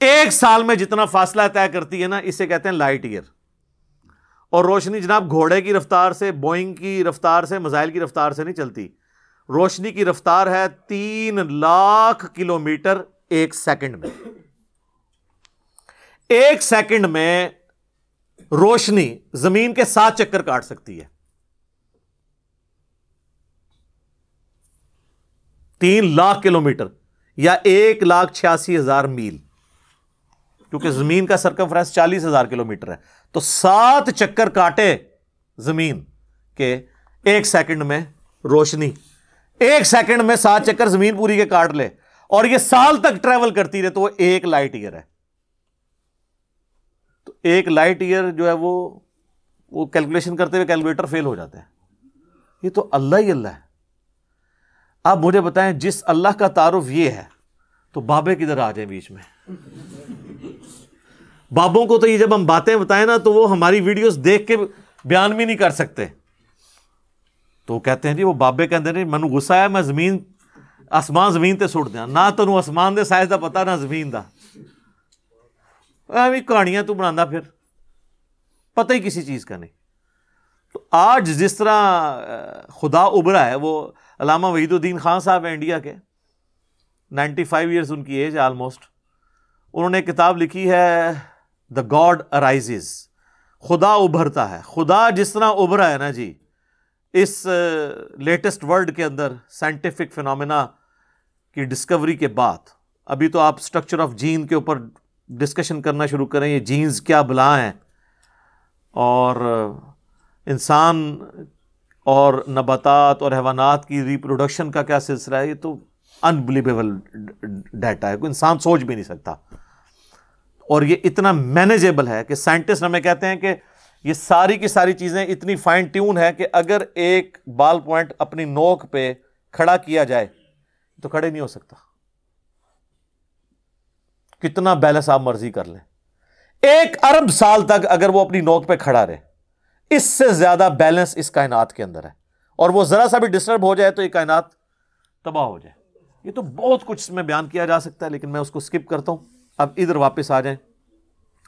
ایک سال میں جتنا فاصلہ طے کرتی ہے نا، اسے کہتے ہیں لائٹ ایئر اور روشنی جناب گھوڑے کی رفتار سے بوئنگ کی رفتار سے، مزائل کی رفتار سے نہیں چلتی۔ روشنی کی رفتار ہے تین لاکھ کلو میٹر ایک سیکنڈ میں۔ ایک سیکنڈ میں روشنی زمین کے ساتھ چکر کاٹ سکتی ہے۔ تین لاکھ کلو میٹر یا ایک لاکھ چھیاسی ہزار میل۔ کیونکہ زمین کا سرکم چالیس ہزار کلو میٹر ہے۔ تو سات چکر کاٹے زمین کے ایک سیکنڈ میں روشنی۔ ایک سیکنڈ میں سات چکر زمین پوری کے کاٹ لے اور یہ سال تک ٹریول کرتی رہے تو وہ ایک لائٹ ایئر ہے۔ تو ایک لائٹ ایئر جو ہے وہ وہ کیلکولیشن کرتے ہوئے کیلکولیٹر فیل ہو جاتا ہے یہ تو اللہ ہی اللہ ہے۔ آپ مجھے بتائیں جس اللہ کا تعارف یہ ہے، تو بابے کدھر آ جائیں بیچ میں؟ بابوں کو تو یہ جب ہم باتیں بتائیں نا، تو وہ ہماری ویڈیوز دیکھ کے بیان بھی نہیں کر سکتے۔ تو وہ کہتے ہیں جی وہ بابے کہتے ہیں منو غصہ آیا، میں زمین، آسمان زمین تے سٹ دیا نہ تو آسمان دے سائز دا پتا نہ زمین دا۔ ایویں کہانیاں تو بنا پھر۔ پتہ ہی کسی چیز کا نہیں۔ تو آج جس طرح خدا ابھرا ہے، وہ علامہ وحید الدین خان صاحب ہیں انڈیا کے۔ نائنٹی فائیو ایئرس ان کی ایج ہے آلموسٹ۔ انہوں نے کتاب لکھی ہے دا گاڈ ارائیز خدا ابھرتا ہے۔ خدا جس طرح ابھرا ہے نا جی اس لیٹسٹ ورلڈ کے اندر سائنٹیفک فنامنا کی ڈسکوری کے بعد، ابھی تو آپ اسٹرکچر آف جین کے اوپر ڈسکشن کرنا شروع کریں، یہ جینز کیا بلا ہیں؟ اور انسان اور نباتات اور حیوانات کی ریپروڈکشن کا کیا سلسلہ ہے؟ یہ تو انبلیویبل ڈیٹا ہے، کوئی انسان سوچ بھی نہیں سکتا۔ اور یہ اتنا مینیجیبل ہے کہ سائنٹسٹ ہمیں کہتے ہیں کہ یہ ساری کی ساری چیزیں اتنی فائن ٹیون ہے کہ اگر ایک بال پوائنٹ اپنی نوک پہ کھڑا کیا جائے، تو کھڑے نہیں ہو سکتا۔ کتنا بیلنس آپ مرضی کر لیں۔ ایک ارب سال تک اگر وہ اپنی نوک پہ کھڑا رہے، اس سے زیادہ بیلنس اس کائنات کے اندر ہے۔ اور وہ ذرا سا بھی ڈسٹرب ہو جائے تو یہ کائنات تباہ ہو جائے۔ یہ تو بہت کچھ اس میں بیان کیا جا سکتا ہے، لیکن میں اس کو اسکپ کرتا ہوں۔ اب ادھر واپس آ جائیں۔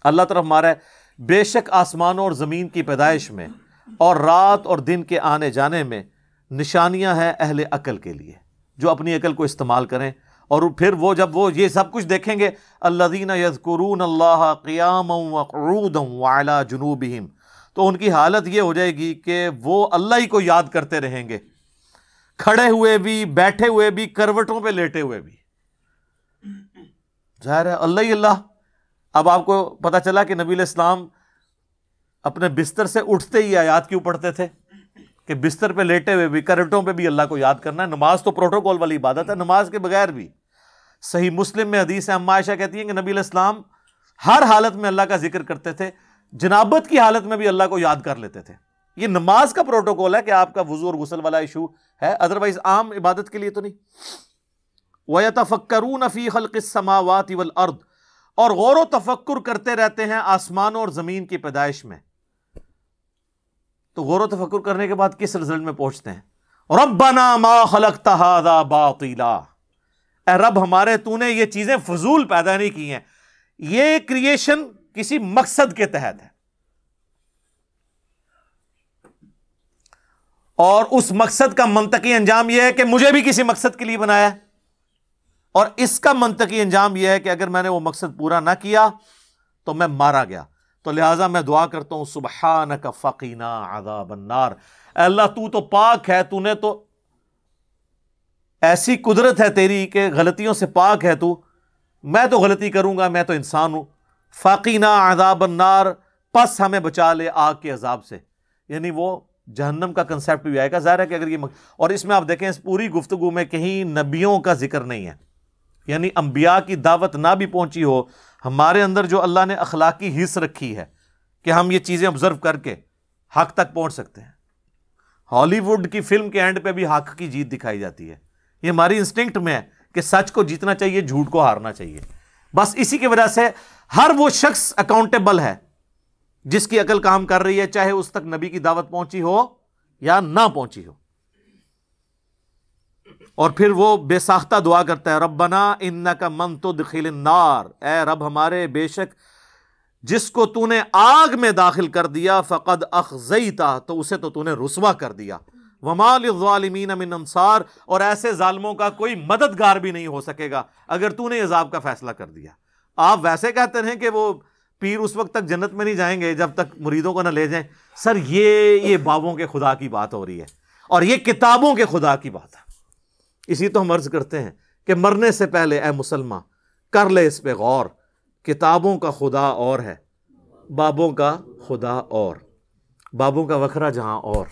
اللہ طرف مارا ہے۔ بے شک آسمانوں اور زمین کی پیدائش میں اور رات اور دن کے آنے جانے میں نشانیاں ہیں اہل عقل کے لیے، جو اپنی عقل کو استعمال کریں۔ اور پھر وہ جب وہ یہ سب کچھ دیکھیں گے اللہ دین یزکرون اللہ قیام وعلا جنوبہم، تو ان کی حالت یہ ہو جائے گی کہ وہ اللہ ہی کو یاد کرتے رہیں گے۔ کھڑے ہوئے بھی، بیٹھے ہوئے بھی، کروٹوں پہ لیٹے ہوئے بھی۔ ظاہر ہے اللہ ہی اللہ۔ اب آپ کو پتا چلا کہ نبی الاسلام اپنے بستر سے اٹھتے ہی آیات کیوں پڑھتے تھے؟ کہ بستر پہ لیٹے ہوئے بھی کروٹوں پہ بھی اللہ کو یاد کرنا ہے۔ نماز تو پروٹوکول والی عبادت ہے، نماز کے بغیر بھی۔ صحیح مسلم میں حدیث ہے عائشہ کہتی ہیں کہ نبی الاسلام ہر حالت میں اللہ کا ذکر کرتے تھے، جنابت کی حالت میں بھی اللہ کو یاد کر لیتے تھے۔ یہ نماز کا پروٹوکول ہے کہ آپ کا وضو اور غسل والا ایشو ہے ادروائز عام عبادت کے لیے تو نہیں۔ وَيَتَفَكَّرُونَ فِي خَلْقِ السَّمَاوَاتِ وَالْأَرْضِ اور غور و تفکر کرتے رہتے ہیں آسمانوں اور زمین کی پیدائش میں۔ تو غور و تفکر کرنے کے بعد کس رزلٹ میں پہنچتے ہیں؟ ربنا ما خلقت هذا باطلا۔ اے رب، ہمارے تو نے یہ چیزیں فضول پیدا نہیں کی ہیں۔ یہ کریشن کسی مقصد کے تحت ہے۔ اور اس مقصد کا منطقی انجام یہ ہے کہ مجھے بھی کسی مقصد کے لیے بنایا اور اس کا منطقی انجام یہ ہے کہ اگر میں نے وہ مقصد پورا نہ کیا تو میں مارا گیا۔ تو لہٰذا میں دعا کرتا ہوں سبحان کا فقینہ عذاب النار۔ اے اللہ، تو تو پاک ہے، تو نے تو ایسی قدرت ہے تیری کہ غلطیوں سے پاک ہے تو۔ میں تو غلطی کروں گا، میں تو انسان ہوں۔ فاقینہ عذاب النار، پس ہمیں بچا لے آگ کے عذاب سے۔ یعنی وہ جہنم کا کنسیپٹ بھی آئے گا۔ ظاہر ہے کہ اگر یہ مق... اور اس میں آپ دیکھیں، اس پوری گفتگو میں کہیں نبیوں کا ذکر نہیں ہے۔ یعنی انبیاء کی دعوت نہ بھی پہنچی ہو، ہمارے اندر جو اللہ نے اخلاقی حص رکھی ہے کہ ہم یہ چیزیں آبزرو کر کے حق تک پہنچ سکتے ہیں۔ ہالی ووڈ کی فلم کے اینڈ پہ بھی حق کی جیت دکھائی جاتی ہے۔ یہ ہماری انسٹنکٹ میں ہے کہ سچ کو جیتنا چاہیے، جھوٹ کو ہارنا چاہیے۔ بس اسی کی وجہ سے ہر وہ شخص اکاؤنٹیبل ہے جس کی عقل کام کر رہی ہے، چاہے اس تک نبی کی دعوت پہنچی ہو یا نہ پہنچی ہو۔ اور پھر وہ بے ساختہ دعا کرتا ہے ربنا ان کا من تو دخل نار اے رب ہمارے بے شک، جس کو تو نے آگ میں داخل کر دیا، فقد اخذیتا تو اسے تو تو نے رسوا کر دیا۔ ومال الظالمین من انصار، اور ایسے ظالموں کا کوئی مددگار بھی نہیں ہو سکے گا اگر تو نے عذاب کا فیصلہ کر دیا۔ آپ ویسے کہتے ہیں کہ وہ پیر اس وقت تک جنت میں نہیں جائیں گے جب تک مریدوں کو نہ لے جائیں۔ سر، یہ یہ بابوں کے خدا کی بات ہو رہی ہے، اور یہ کتابوں کے خدا کی بات ہے۔ اسی تو ہم عرض کرتے ہیں کہ مرنے سے پہلے اے مسلمان کر لے اس پہ غور، کتابوں کا خدا اور ہے، بابوں کا خدا اور، بابوں کا وکھرا جہاں اور۔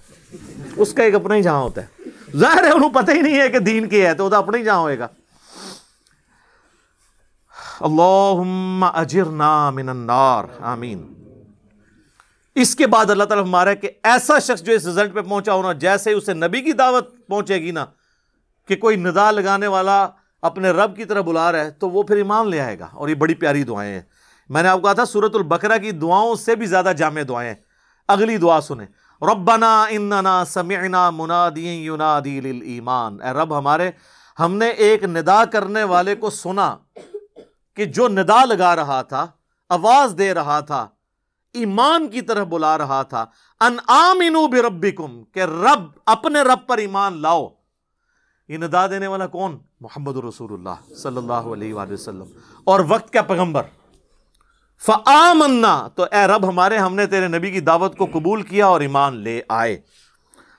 اس کا ایک اپنا ہی جہاں ہوتا ہے۔ ظاہر ہے انہوں پتہ ہی نہیں ہے کہ دین کی ہے، تو اپنا ہی جہاں ہوئے گا۔ اللہم اجرنا من النار، آمین۔ اس کے بعد اللہ تعالیٰ ہمارا کہ ایسا شخص جو اس رزلٹ پہ پہنچا ہونا، جیسے اسے نبی کی دعوت پہنچے گی نا کہ کوئی ندا لگانے والا اپنے رب کی طرح بلا رہا ہے، تو وہ پھر ایمان لے آئے گا۔ اور یہ بڑی پیاری دعائیں ہیں۔ میں نے آپ کو کہا تھا سورت البقرہ کی دعاؤں سے بھی زیادہ جامع دعائیں اگلی دعا سنیں۔ ربنا اننا سمعنا منادی ینادی للایمان۔ اے رب ہمارے، ہم نے ایک ندا کرنے والے کو سنا کہ جو ندا لگا رہا تھا، آواز دے رہا تھا، ایمان کی طرح بلا رہا تھا۔ ان آمنو بربکم، کہ رب اپنے رب پر ایمان لاؤ۔ یہ ندا دینے والا کون؟ محمد رسول اللہ صلی اللہ علیہ وآلہ وسلم۔ اور وقت کا پیغمبر؟ فآمنا، تو اے رب ہمارے، ہم نے تیرے نبی کی دعوت کو قبول کیا اور ایمان لے آئے۔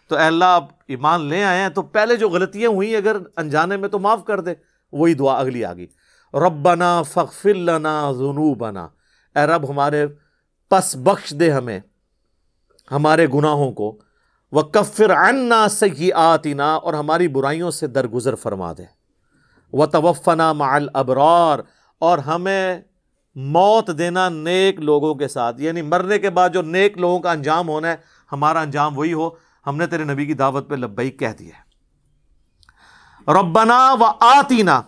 تو اے اللہ، آپ ایمان لے آئے ہیں، تو پہلے جو غلطیاں ہوئی اگر انجانے میں تو معاف کر دے، وہی دعا اگلی آ گئی ربنا فغفر لنا ذنوبنا۔ اے رب ہمارے، پس بخش دے ہمیں ہمارے گناہوں کو۔ وہ کفر عنا سیئاتنا اور ہماری برائیوں سے درگزر فرما دے۔ و توفنا مع الابرار اور ہمیں موت دینا نیک لوگوں کے ساتھ۔ یعنی مرنے کے بعد جو نیک لوگوں کا انجام ہونا ہے، ہمارا انجام وہی ہو۔ ہم نے تیرے نبی کی دعوت پہ لبئی کہہ دیا ربنا و آتینا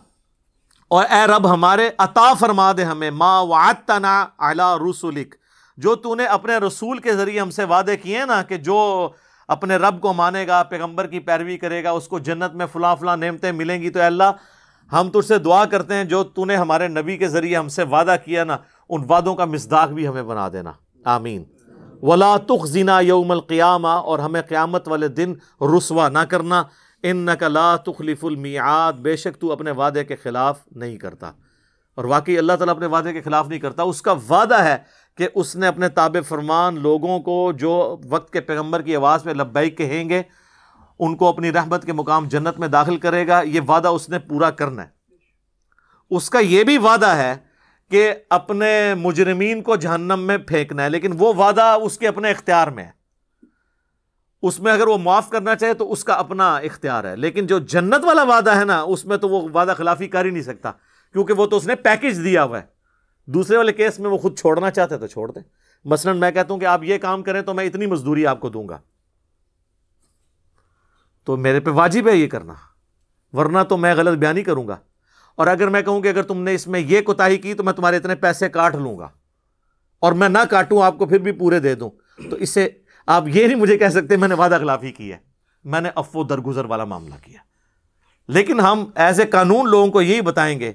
اور اے رب ہمارے، عطا فرما دے ہمیں۔ ما وعدتنا علی رسولک جو تو نے اپنے رسول کے ذریعے ہم سے وعدے کیے نا کہ جو اپنے رب کو مانے گا، پیغمبر کی پیروی کرے گا، اس کو جنت میں فلاں فلاں نعمتیں ملیں گی۔ تو اے اللہ، ہم تجھ سے دعا کرتے ہیں، جو تو نے ہمارے نبی کے ذریعے ہم سے وعدہ کیا نا، ان وعدوں کا مزداق بھی ہمیں بنا دینا۔ آمین۔ ولا تخزنا یوم القیامہ اور ہمیں قیامت والے دن رسوا نہ کرنا۔ ان لا تخلف المیعاد بے شک تو اپنے وعدے کے خلاف نہیں کرتا۔ اور واقعی اللہ تعالیٰ اپنے وعدے کے خلاف نہیں کرتا، اس کا وعدہ ہے کہ اس نے اپنے تاب فرمان لوگوں کو جو وقت کے پیغمبر کی آواز پہ لبیک کہیں گے، ان کو اپنی رحمت کے مقام جنت میں داخل کرے گا، یہ وعدہ اس نے پورا کرنا ہے۔ اس کا یہ بھی وعدہ ہے کہ اپنے مجرمین کو جہنم میں پھینکنا ہے، لیکن وہ وعدہ اس کے اپنے اختیار میں ہے۔ اس میں اگر وہ معاف کرنا چاہے تو اس کا اپنا اختیار ہے، لیکن جو جنت والا وعدہ ہے نا، اس میں تو وہ وعدہ خلافی کر ہی نہیں سکتا، کیونکہ وہ تو اس نے پیکج دیا ہوا ہے۔ دوسرے والے کیس میں وہ خود چھوڑنا چاہتے تو چھوڑ دیں۔ مثلا میں کہتا ہوں کہ آپ یہ کام کریں تو میں اتنی مزدوری آپ کو دوں گا۔ تو میرے پہ واجب ہے یہ کرنا۔ ورنہ تو میں غلط بیانی کروں گا۔ اور اگر میں کہوں کہ اگر تم نے اس میں یہ کوتاہی کی تو میں تمہارے اتنے پیسے کاٹ لوں گا۔ اور میں نہ کاٹوں، آپ کو پھر بھی پورے دے دوں۔ تو اس سے آپ یہ نہیں مجھے کہہ سکتے، میں نے وعدہ خلافی کی ہے۔ میں نے افو درگزر والا معاملہ کیا۔ لیکن ہم ایز اے قانون لوگوں کو یہی بتائیں گے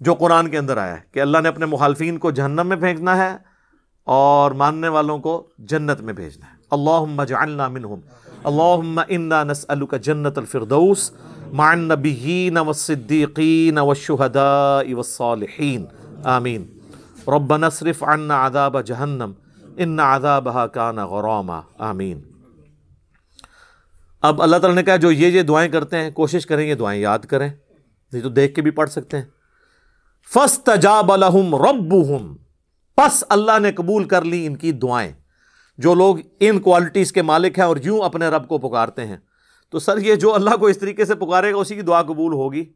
جو قرآن کے اندر آیا ہے کہ اللہ نے اپنے مخالفین کو جہنم میں پھینکنا ہے اور ماننے والوں کو جنت میں بھیجنا ہے۔ اللہ جعلنا منہم۔ اللہم انا نسألک جنت الفردوس مع النبیین والصدیقین والشہداء والصالحین۔ آمین۔ ربنا اصرف عنا عذاب جہنم، ان عذابها کان غراما۔ آمین۔ اب اللہ تعالیٰ نے کہا، جو یہ یہ دعائیں کرتے ہیں، کوشش کریں یہ دعائیں یاد کریں۔ یہ تو دیکھ کے بھی پڑھ سکتے ہیں۔ فَاسْتَجَابَ لَهُمْ رَبُّهُمْ۔ پس اللہ نے قبول کر لی ان کی دعائیں۔ جو لوگ ان کوالٹیز کے مالک ہیں اور یوں اپنے رب کو پکارتے ہیں۔ تو سر، یہ جو اللہ کو اس طریقے سے پکارے گا، اسی کی دعا قبول ہوگی۔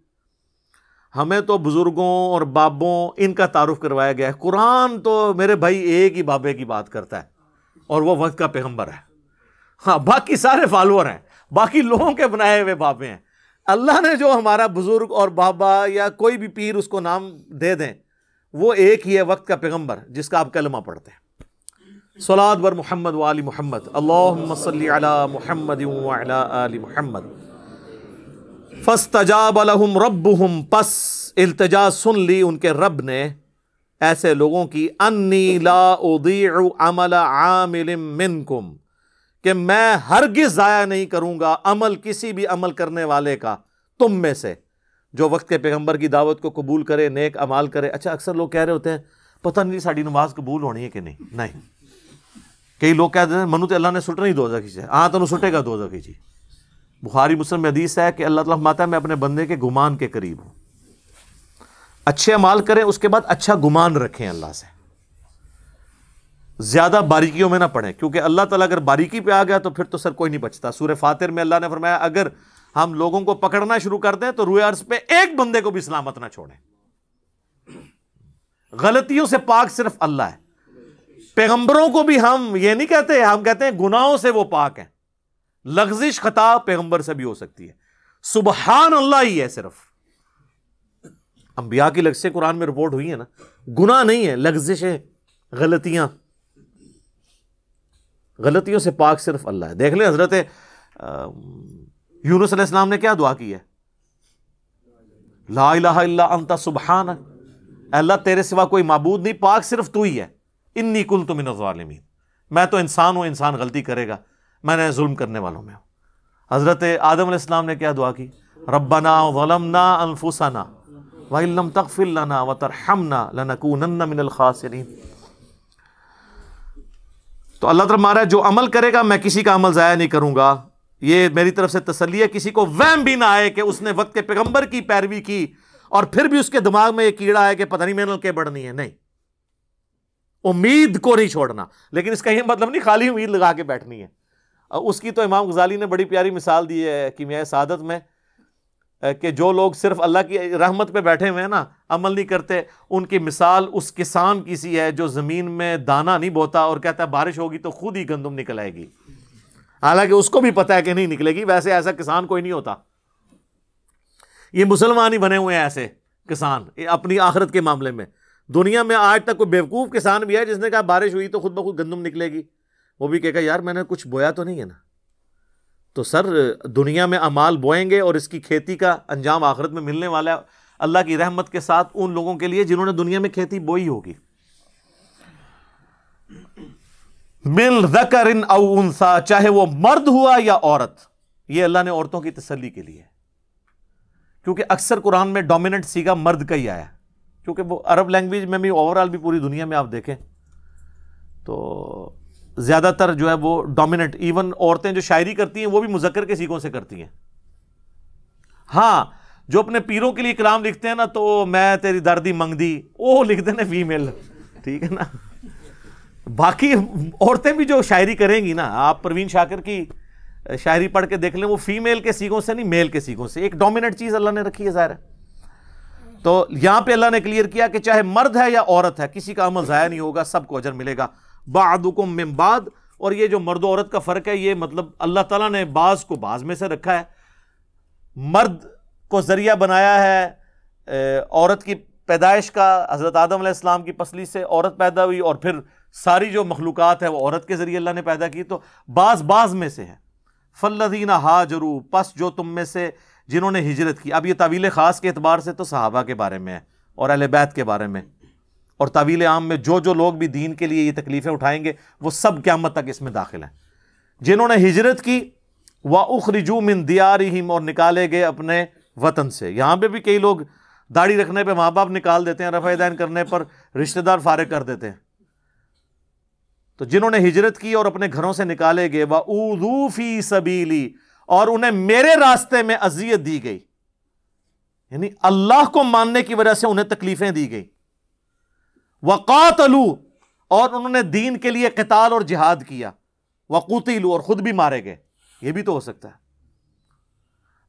ہمیں تو بزرگوں اور بابوں ان کا تعارف کروایا گیا ہے۔ قرآن تو میرے بھائی ایک ہی بابے کی بات کرتا ہے اور وہ وقت کا پیغمبر ہے۔ ہاں باقی سارے فالوور ہیں۔ باقی لوگوں کے بنائے ہوئے بابے ہیں۔ اللہ نے جو ہمارا بزرگ اور بابا یا کوئی بھی پیر اس کو نام دے دیں، وہ ایک ہی ہے وقت کا پیغمبر، جس کا آپ کلمہ پڑھتے ہیں۔ صلاد بر محمد ولی محمد۔ اللہ صلی علی محمد آل محمد۔ فستجاب لهم ربهم پس التجا سن لی ان کے رب نے ایسے لوگوں کی، انی لا اضیع عمل عامل منکم۔ کہ میں ہرگز ضائع نہیں کروں گا عمل کسی بھی عمل کرنے والے کا، تم میں سے۔ جو وقت کے پیغمبر کی دعوت کو قبول کرے، نیک عمال کرے۔ اچھا اکثر لوگ کہہ رہے ہوتے ہیں، پتہ نہیں جی ساری نماز قبول ہونی ہے کہ نہیں۔ نہیں۔ کئی لوگ کہتے ہیں، منو تو اللہ نے سٹنا ہی دو سے۔ ہاں تو سٹے گا دو کی جی۔ بخاری، مسلم حدیث ہے کہ اللہ تعالیٰ ماتا ہے، میں اپنے بندے کے گمان کے قریب ہوں۔ اچھے مال کریں، اس کے بعد اچھا گمان رکھیں اللہ سے۔ زیادہ باریکیوں میں نہ پڑھیں، کیونکہ اللہ تعالیٰ اگر باریکی پہ آ گیا تو پھر تو سر کوئی نہیں بچتا۔ سورہ فاتر میں اللہ نے فرمایا، اگر ہم لوگوں کو پکڑنا شروع کر دیں تو روئے عرض پہ ایک بندے کو بھی سلامت نہ چھوڑیں۔ غلطیوں سے پاک صرف اللہ ہے۔ پیغمبروں کو بھی ہم یہ نہیں کہتے، ہم کہتے ہیں گناہوں سے وہ پاک ہیں۔ لغزش، خطا پیغمبر سے بھی ہو سکتی ہے۔ سبحان اللہ ہی ہے صرف۔ انبیاء کی لفظ قرآن میں رپورٹ ہوئی ہے نا۔ گناہ نہیں ہے لغزشیں، غلطیاں۔ غلطیوں سے پاک صرف اللہ ہے۔ دیکھ لیں حضرت یونس علیہ السلام نے کیا دعا کی ہے؟ لا الہ الا انت سبحان اللہ، تیرے سوا کوئی معبود نہیں، پاک صرف تو ہی ہے۔ انی کل تو من الظالمین۔ میں تو انسان ہوں، انسان غلطی کرے گا۔ میں نے ظلم کرنے والوں میں ہوں۔ حضرت آدم علیہ السلام نے کیا دعا کی؟ ربنا ظلمنا انفسنا وَإِن لَمْ تَغْفِرْ لَنَا وَتَرْحَمْنَا لَنَكُونَنَّ مِنَ الْخَاسِرِينَ تو اللہ تعالیٰ مارا جو عمل کرے گا، میں کسی کا عمل ضائع نہیں کروں گا۔ یہ میری طرف سے تسلی ہے، کسی کو وہم بھی نہ آئے کہ اس نے وقت کے پیغمبر کی پیروی کی اور پھر بھی اس کے دماغ میں یہ کیڑا ہے کہ پتہ نہیں میں کے بڑھنی ہے۔ نہیں۔ امید کو نہیں چھوڑنا۔ لیکن اس کا یہ مطلب نہیں، خالی امید لگا کے بیٹھنی ہے۔ اس کی تو امام غزالی نے بڑی پیاری مثال دی ہے کہ میں سعادت میں کہ جو لوگ صرف اللہ کی رحمت پہ بیٹھے ہوئے ہیں نا، عمل نہیں کرتے، ان کی مثال اس کسان کی سی ہے جو زمین میں دانا نہیں بوتا اور کہتا ہے بارش ہوگی تو خود ہی گندم نکل آئے گی۔ حالانکہ اس کو بھی پتا ہے کہ نہیں نکلے گی، ویسے ایسا کسان کوئی نہیں ہوتا۔ یہ مسلمان ہی بنے ہوئے ہیں ایسے کسان اپنی آخرت کے معاملے میں۔ دنیا میں آج تک کوئی بیوقوف کسان بھی ہے جس نے کہا بارش ہوئی تو خود بخود گندم نکلے گی۔ وہ بھی کہے گا، یار میں نے کچھ بویا تو نہیں ہے نا۔ تو سر، دنیا میں امال بوئیں گے اور اس کی کھیتی کا انجام آخرت میں ملنے والا ہے اللہ کی رحمت کے ساتھ ان لوگوں کے لیے جنہوں نے دنیا میں کھیتی بوئی ہوگی۔ مل ذکر او انسا، چاہے وہ مرد ہوا یا عورت، یہ اللہ نے عورتوں کی تسلی کے لیے۔ کیونکہ اکثر قرآن میں ڈومیننٹ سیگا مرد کا ہی آیا۔ کیونکہ وہ عرب لینگویج میں بھی اوور آل بھی پوری دنیا میں آپ دیکھیں۔ تو زیادہ تر جو ہے وہ ڈومیننٹ ایون عورتیں جو شاعری کرتی ہیں، وہ بھی مذکر کے سیکھوں سے کرتی ہیں۔ ہاں جو اپنے پیروں کے لیے کلام لکھتے ہیں نا، تو میں تیری دردی منگ دی وہ لکھتے ہیں فیمیل ٹھیک ہے نا؟ باقی عورتیں بھی جو شاعری کریں گی نا، آپ پروین شاکر کی شاعری پڑھ کے دیکھ لیں، وہ فیمیل کے سیکھوں سے نہیں میل کے سیکھوں سے۔ ایک ڈومیننٹ چیز اللہ نے رکھی ہے ظاہر۔ ہے تو یہاں پہ اللہ نے کلیئر کیا کہ چاہے مرد ہے یا عورت ہے، کسی کا عمل ضائع نہیں ہوگا، سب کو اجر ملے گا۔ بعدکم من بعد، اور یہ جو مرد و عورت کا فرق ہے، یہ مطلب اللہ تعالیٰ نے بعض کو بعض میں سے رکھا ہے۔ مرد کو ذریعہ بنایا ہے عورت کی پیدائش کا، حضرت آدم علیہ السلام کی پسلی سے عورت پیدا ہوئی، اور پھر ساری جو مخلوقات ہے وہ عورت کے ذریعے اللہ نے پیدا کی۔ تو بعض بعض میں سے ہے فلدین ہا جرو پس جو تم میں سے جنہوں نے ہجرت کی۔ اب یہ طویل خاص کے اعتبار سے تو صحابہ کے بارے میں ہے اور اہل بیت کے بارے میں۔ اور طویل عام میں جو جو لوگ بھی دین کے لیے یہ تکلیفیں اٹھائیں گے، وہ سب قیامت تک اس میں داخل ہیں۔ جنہوں نے ہجرت کی وہ اخرجو من دیارہم اور نکالے گئے اپنے وطن سے۔ یہاں پہ بھی کئی لوگ داڑھی رکھنے پہ ماں باپ نکال دیتے ہیں، رفع دین کرنے پر رشتہ دار فارغ کر دیتے ہیں۔ تو جنہوں نے ہجرت کی اور اپنے گھروں سے نکالے گئے وہ اردو فی سبیلی اور انہیں میرے راستے میں اذیت دی گئی۔ یعنی اللہ کو ماننے کی وجہ سے انہیں تکلیفیں دی گئی وقاتلو، اور انہوں نے دین کے لیے قتال اور جہاد کیا۔ وقوتیلو اور خود بھی مارے گئے۔ یہ بھی تو ہو سکتا ہے۔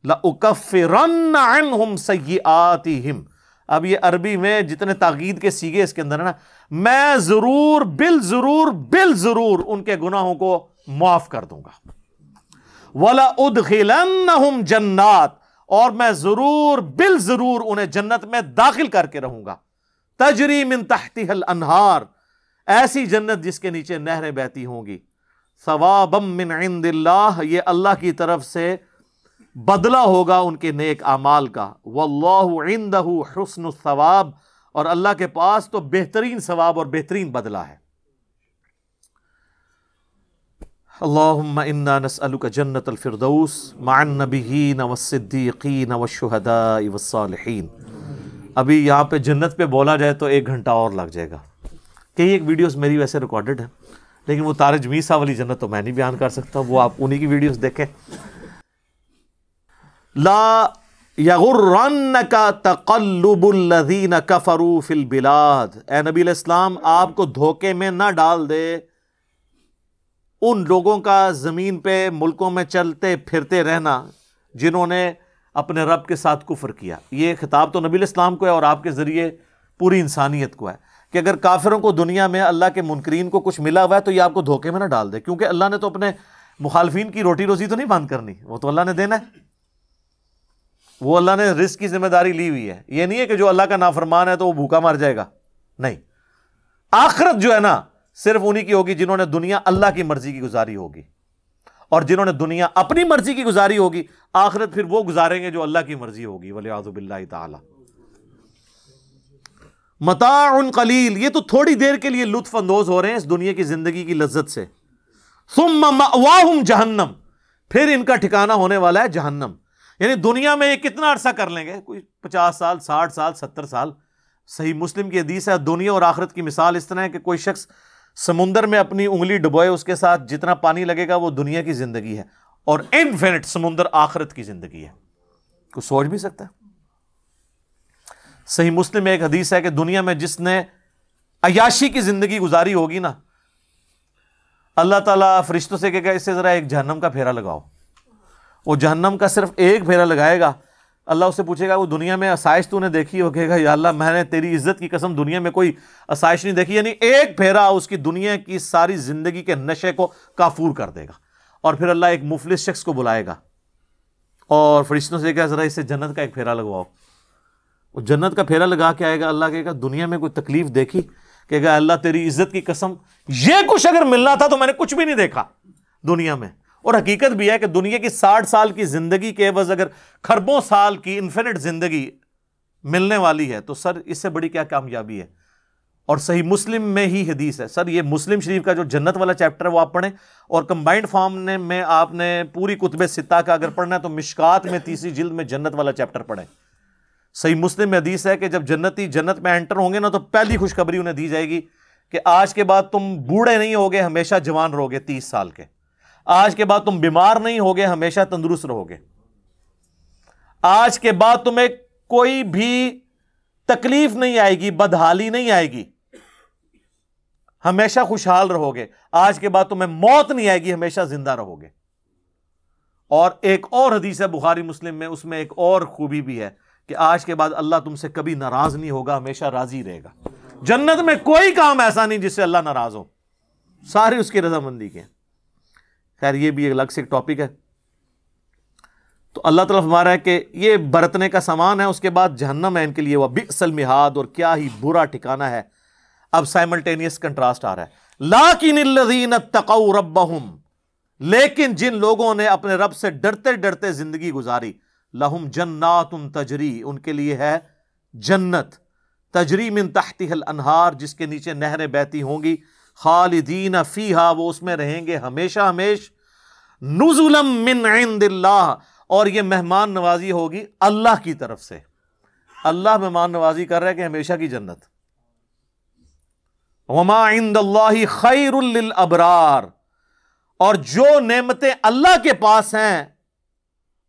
لَأُكَفِّرَنَّ عَنْهُمْ سَيِّئَاتِهِمْ اب یہ عربی میں جتنے تاغید کے سیگے اس کے اندر ہے نا، میں ضرور بل ضرور بل ضرور ان کے گناہوں کو معاف کر دوں گا۔ ولا ادخلنہم جنات، اور میں ضرور بل ضرور انہیں جنت میں داخل کر کے رہوں گا۔ تجری من تحتی الانہار، ایسی جنت جس کے نیچے نہریں بہتی ہوں گی۔ ثوابم من عند اللہ، یہ اللہ کی طرف سے بدلہ ہوگا ان کے نیک اعمال کا۔ واللہ عندہ حسن الثواب، اور اللہ کے پاس تو بہترین ثواب اور بہترین بدلہ ہے۔ اللہم انا نسألک جنت الفردوس، مع النبیین والصدیقین والشہداء والصالحین۔ ابھی یہاں پہ جنت پہ بولا جائے تو ایک گھنٹہ اور لگ جائے گا۔ کئی ایک ویڈیوز میری ویسے ریکارڈڈ ہیں، لیکن وہ تارج میسا والی جنت تو میں نہیں بیان کر سکتا، وہ آپ انہی کی ویڈیوز دیکھیں۔ لا یغرنک تقلب الذین کفروا فی البلاد۔ اے نبی علیہ السلام، آپ کو دھوکے میں نہ ڈال دے۔ ان لوگوں کا زمین پہ، ملکوں میں چلتے پھرتے رہنا، جنہوں نے اپنے رب کے ساتھ کفر کیا۔ یہ خطاب تو نبی الاسلام کو ہے اور آپ کے ذریعے پوری انسانیت کو ہے کہ اگر کافروں کو دنیا میں اللہ کے منکرین کو کچھ ملا ہوا ہے تو یہ آپ کو دھوکے میں نہ ڈال دے، کیونکہ اللہ نے تو اپنے مخالفین کی روٹی روزی تو نہیں بند کرنی۔ وہ تو اللہ نے دینا ہے۔ وہ اللہ نے رزق کی ذمہ داری لی ہوئی ہے۔ یہ نہیں ہے کہ جو اللہ کا نافرمان ہے تو وہ بھوکا مر جائے گا۔ نہیں۔ آخرت جو ہے نا، صرف انہی کی ہوگی جنہوں نے دنیا اللہ کی مرضی کی گزاری ہوگی۔ اور جنہوں نے دنیا اپنی مرضی کی گزاری ہوگی، آخرت پھر وہ گزاریں گے جو اللہ کی مرضی ہوگی ولی آزب اللہ تعالی۔ متاع قلیل، یہ تو تھوڑی دیر کے لیے لطف اندوز ہو رہے ہیں اس دنیا کی زندگی کی لذت سے۔ ثم مأواہم جہنم، پھر ان کا ٹھکانہ ہونے والا ہے جہنم۔ یعنی دنیا میں یہ کتنا عرصہ کر لیں گے؟ کوئی پچاس سال، ساٹھ سال، ستر سال۔ صحیح مسلم کی حدیث ہے، دنیا اور آخرت کی مثال اس طرح ہے کہ کوئی شخص سمندر میں اپنی انگلی ڈبوئے اس کے ساتھ جتنا پانی لگے گا وہ دنیا کی زندگی ہے اور انفینٹ سمندر آخرت کی زندگی ہے۔ کچھ سوچ بھی سکتا ہے؟ صحیح مسلم میں ایک حدیث ہے کہ دنیا میں جس نے عیاشی کی زندگی گزاری ہوگی نا، اللہ تعالیٰ فرشتوں سے کہ اس سے ذرا ایک جہنم کا پھیرا لگاؤ۔ وہ جہنم کا صرف ایک پھیرا لگائے گا اللہ اس سے پوچھے گا، وہ دنیا میں آسائش تو نے دیکھی ہو کہے گا، یا اللہ، میں نے تیری عزت کی قسم دنیا میں کوئی آسائش نہیں دیکھی یعنی ایک پھیرا اس کی دنیا کی ساری زندگی کے نشے کو کافور کر دے گا۔ اور پھر اللہ ایک مفلس شخص کو بلائے گا۔ اور فرشتوں سے کہا، ذرا اسے جنت کا ایک پھیرا لگواؤ۔ وہ جنت کا پھیرا لگا کے آئے گا۔ اللہ کہے گا، دنیا میں کوئی تکلیف دیکھی؟ کہ گا، اللہ تیری عزت کی قسم، یہ کچھ اگر ملنا تھا تو میں نے کچھ بھی نہیں دیکھا دنیا میں۔ اور حقیقت بھی ہے کہ دنیا کی ساٹھ سال کی زندگی کے عوض اگر خربوں سال کی انفینٹ زندگی ملنے والی ہے، تو سر، اس سے بڑی کیا کامیابی ہے؟ اور صحیح مسلم میں ہی حدیث ہے۔ سر، یہ مسلم شریف کا جو جنت والا چیپٹر ہے، وہ آپ پڑھیں۔ اور کمبائنڈ فارم نے میں، آپ نے پوری کتب ستہ کا اگر پڑھنا ہے، تو مشکات میں تیسری جلد میں جنت والا چیپٹر پڑھیں۔ صحیح مسلم میں حدیث ہے کہ جب جنتی جنت میں انٹر ہوں گے نا، تو پہلی خوشخبری انہیں دی جائے گی کہ آج کے بعد تم بوڑھے نہیں ہوگے، ہمیشہ جوان رہو گے تیس سال کے۔ آج کے بعد تم بیمار نہیں ہوگے، ہمیشہ تندرست رہو گے آج کے بعد تمہیں کوئی بھی تکلیف نہیں آئے گی، بدحالی نہیں آئے گی۔ ہمیشہ خوشحال رہو گے آج کے بعد تمہیں موت نہیں آئے گی، ہمیشہ زندہ رہو گے اور ایک اور حدیث ہے بخاری مسلم میں، اس میں ایک اور خوبی بھی ہے کہ آج کے بعد اللہ تم سے کبھی ناراض نہیں ہوگا، ہمیشہ راضی رہے گا۔ جنت میں کوئی کام ایسا نہیں جس سے اللہ ناراض ہو۔ سارے اس کی رضامندی کے خیر، یہ بھی ایک الگ سے ایک ٹاپک ہے۔ تو اللہ تعالیٰ ہمارا ہے کہ یہ برتنے کا سامان ہے، اس کے بعد جہنم ہے، ان کے لیے وہ بکسل مہاد اور کیا ہی برا ٹھکانا ہے۔ اب سائملٹینیس کنٹراسٹ آ رہا ہے۔ لاکن الذین اتقوا ربہم، لیکن جن لوگوں نے اپنے رب سے ڈرتے ڈرتے زندگی گزاری، لہم جنات تجری، ان کے لیے ہے جنت۔ تجری من تحتہ الانہار، جس کے نیچے نہریں بہتی ہوں گی۔ خالدین فیہا، وہ اس میں رہیں گے ہمیشہ ہمیش۔ نزلم من عند اللہ اور یہ مہمان نوازی ہوگی اللہ کی طرف سے۔ اللہ مہمان نوازی کر رہا ہے کہ ہمیشہ کی جنت۔ وما عند اللہ خیر للابرار۔ اور جو نعمتیں اللہ کے پاس ہیں،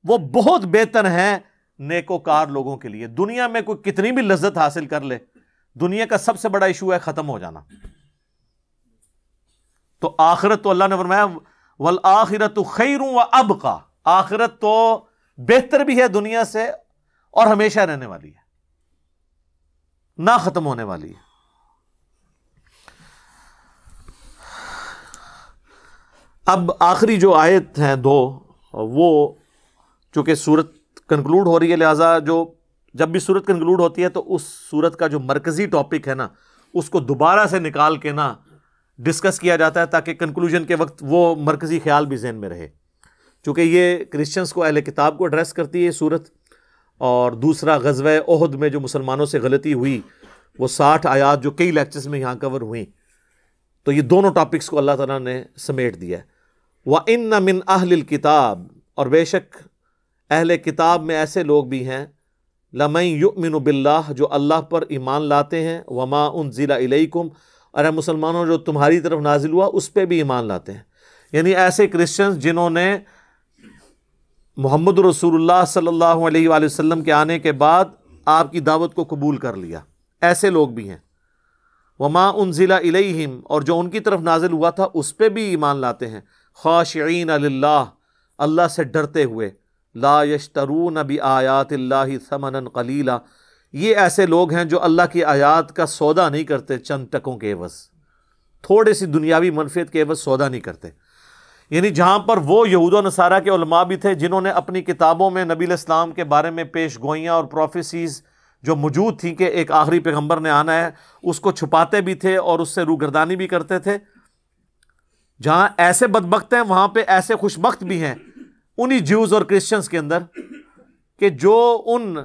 وہ بہت بہتر ہیں نیکوکار لوگوں کے لیے۔ دنیا میں کوئی کتنی بھی لذت حاصل کر لے، دنیا کا سب سے بڑا ایشو ہے ختم ہو جانا۔ تو آخرت تو اللہ نے فرمایا، والآخرت خیر و اب کا آخرت تو بہتر بھی ہے دنیا سے اور ہمیشہ رہنے والی ہے۔ نہ ختم ہونے والی ہے۔ اب آخری جو آیت ہیں دو، وہ چونکہ سورت کنکلوڈ ہو رہی ہے، لہٰذا جو جب بھی سورت کنکلوڈ ہوتی ہے تو اس سورت کا جو مرکزی ٹاپک ہے نا، اس کو دوبارہ سے نکال کے نا ڈسکس کیا جاتا ہے تاکہ کنکلوژن کے وقت وہ مرکزی خیال بھی ذہن میں رہے۔ چونکہ یہ کرسچنس کو اہل کتاب کو ایڈریس کرتی ہے صورت، اور دوسرا غزوہ عہد میں جو مسلمانوں سے غلطی ہوئی، وہ ساٹھ آیات جو کئی لیکچرز میں یہاں کور ہوئیں۔ تو یہ دونوں ٹاپکس کو اللہ تعالیٰ نے سمیٹ دیا ہے۔ وہ ان من اہل الکتاب اور بے شک اہل کتاب میں ایسے لوگ بھی ہیں لمئی یؤمن باللہ جو اللہ پر ایمان لاتے ہیں، وما ان ضلع علیکم اور مسلمانوں جو تمہاری طرف نازل ہوا، اس پہ بھی ایمان لاتے ہیں۔ یعنی ایسے کرسچنز جنہوں نے محمد رسول اللہ صلی اللہ علیہ وآلہ وسلم کے آنے کے بعد آپ کی دعوت کو قبول کر لیا۔ ایسے لوگ بھی ہیں۔ وما ان ضلع علیہم اور جو ان کی طرف نازل ہوا تھا، اس پہ بھی ایمان لاتے ہیں۔ خواشعین اللہ اللہ سے ڈرتے ہوئے۔ لا یشترون بی آیات اللہ ثمنا قلیلا یہ ایسے لوگ ہیں جو اللہ کی آیات کا سودا نہیں کرتے چند ٹکوں کے عوض۔ تھوڑے سی دنیاوی منفیت کے عوض سودا نہیں کرتے۔ یعنی جہاں پر وہ یہود و نصارہ کے علماء بھی تھے جنہوں نے اپنی کتابوں میں نبی الاسلام کے بارے میں پیش گوئیاں اور پروفیسیز جو موجود تھیں کہ ایک آخری پیغمبر نے آنا ہے، اس کو چھپاتے بھی تھے اور اس سے روگردانی بھی کرتے تھے۔ جہاں ایسے بدبخت ہیں، وہاں پہ ایسے خوشبخت بھی ہیں۔ انہی جیوز اور کرسچنس کے اندر کہ جو ان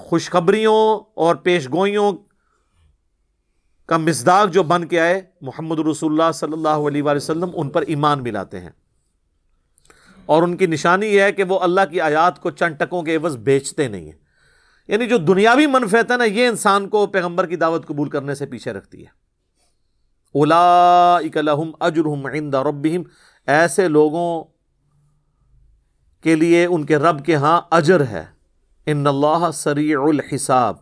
خوشخبریوں اور پیش گوئیوں کا مزداق جو بن کے آئے، محمد رسول اللہ صلی اللہ علیہ وآلہ وسلم، ان پر ایمان ملاتے ہیں۔ اور ان کی نشانی یہ ہے کہ وہ اللہ کی آیات کو چند ٹکوں کے عوض بیچتے نہیں ہیں۔ یعنی جو دنیاوی منفیت ہے نا، یہ انسان کو پیغمبر کی دعوت قبول کرنے سے پیچھے رکھتی ہے۔ لہم اجرہم عند ربہم، ایسے لوگوں کے لیے ان کے رب کے ہاں اجر ہے۔ ان اللہ سریع الحساب۔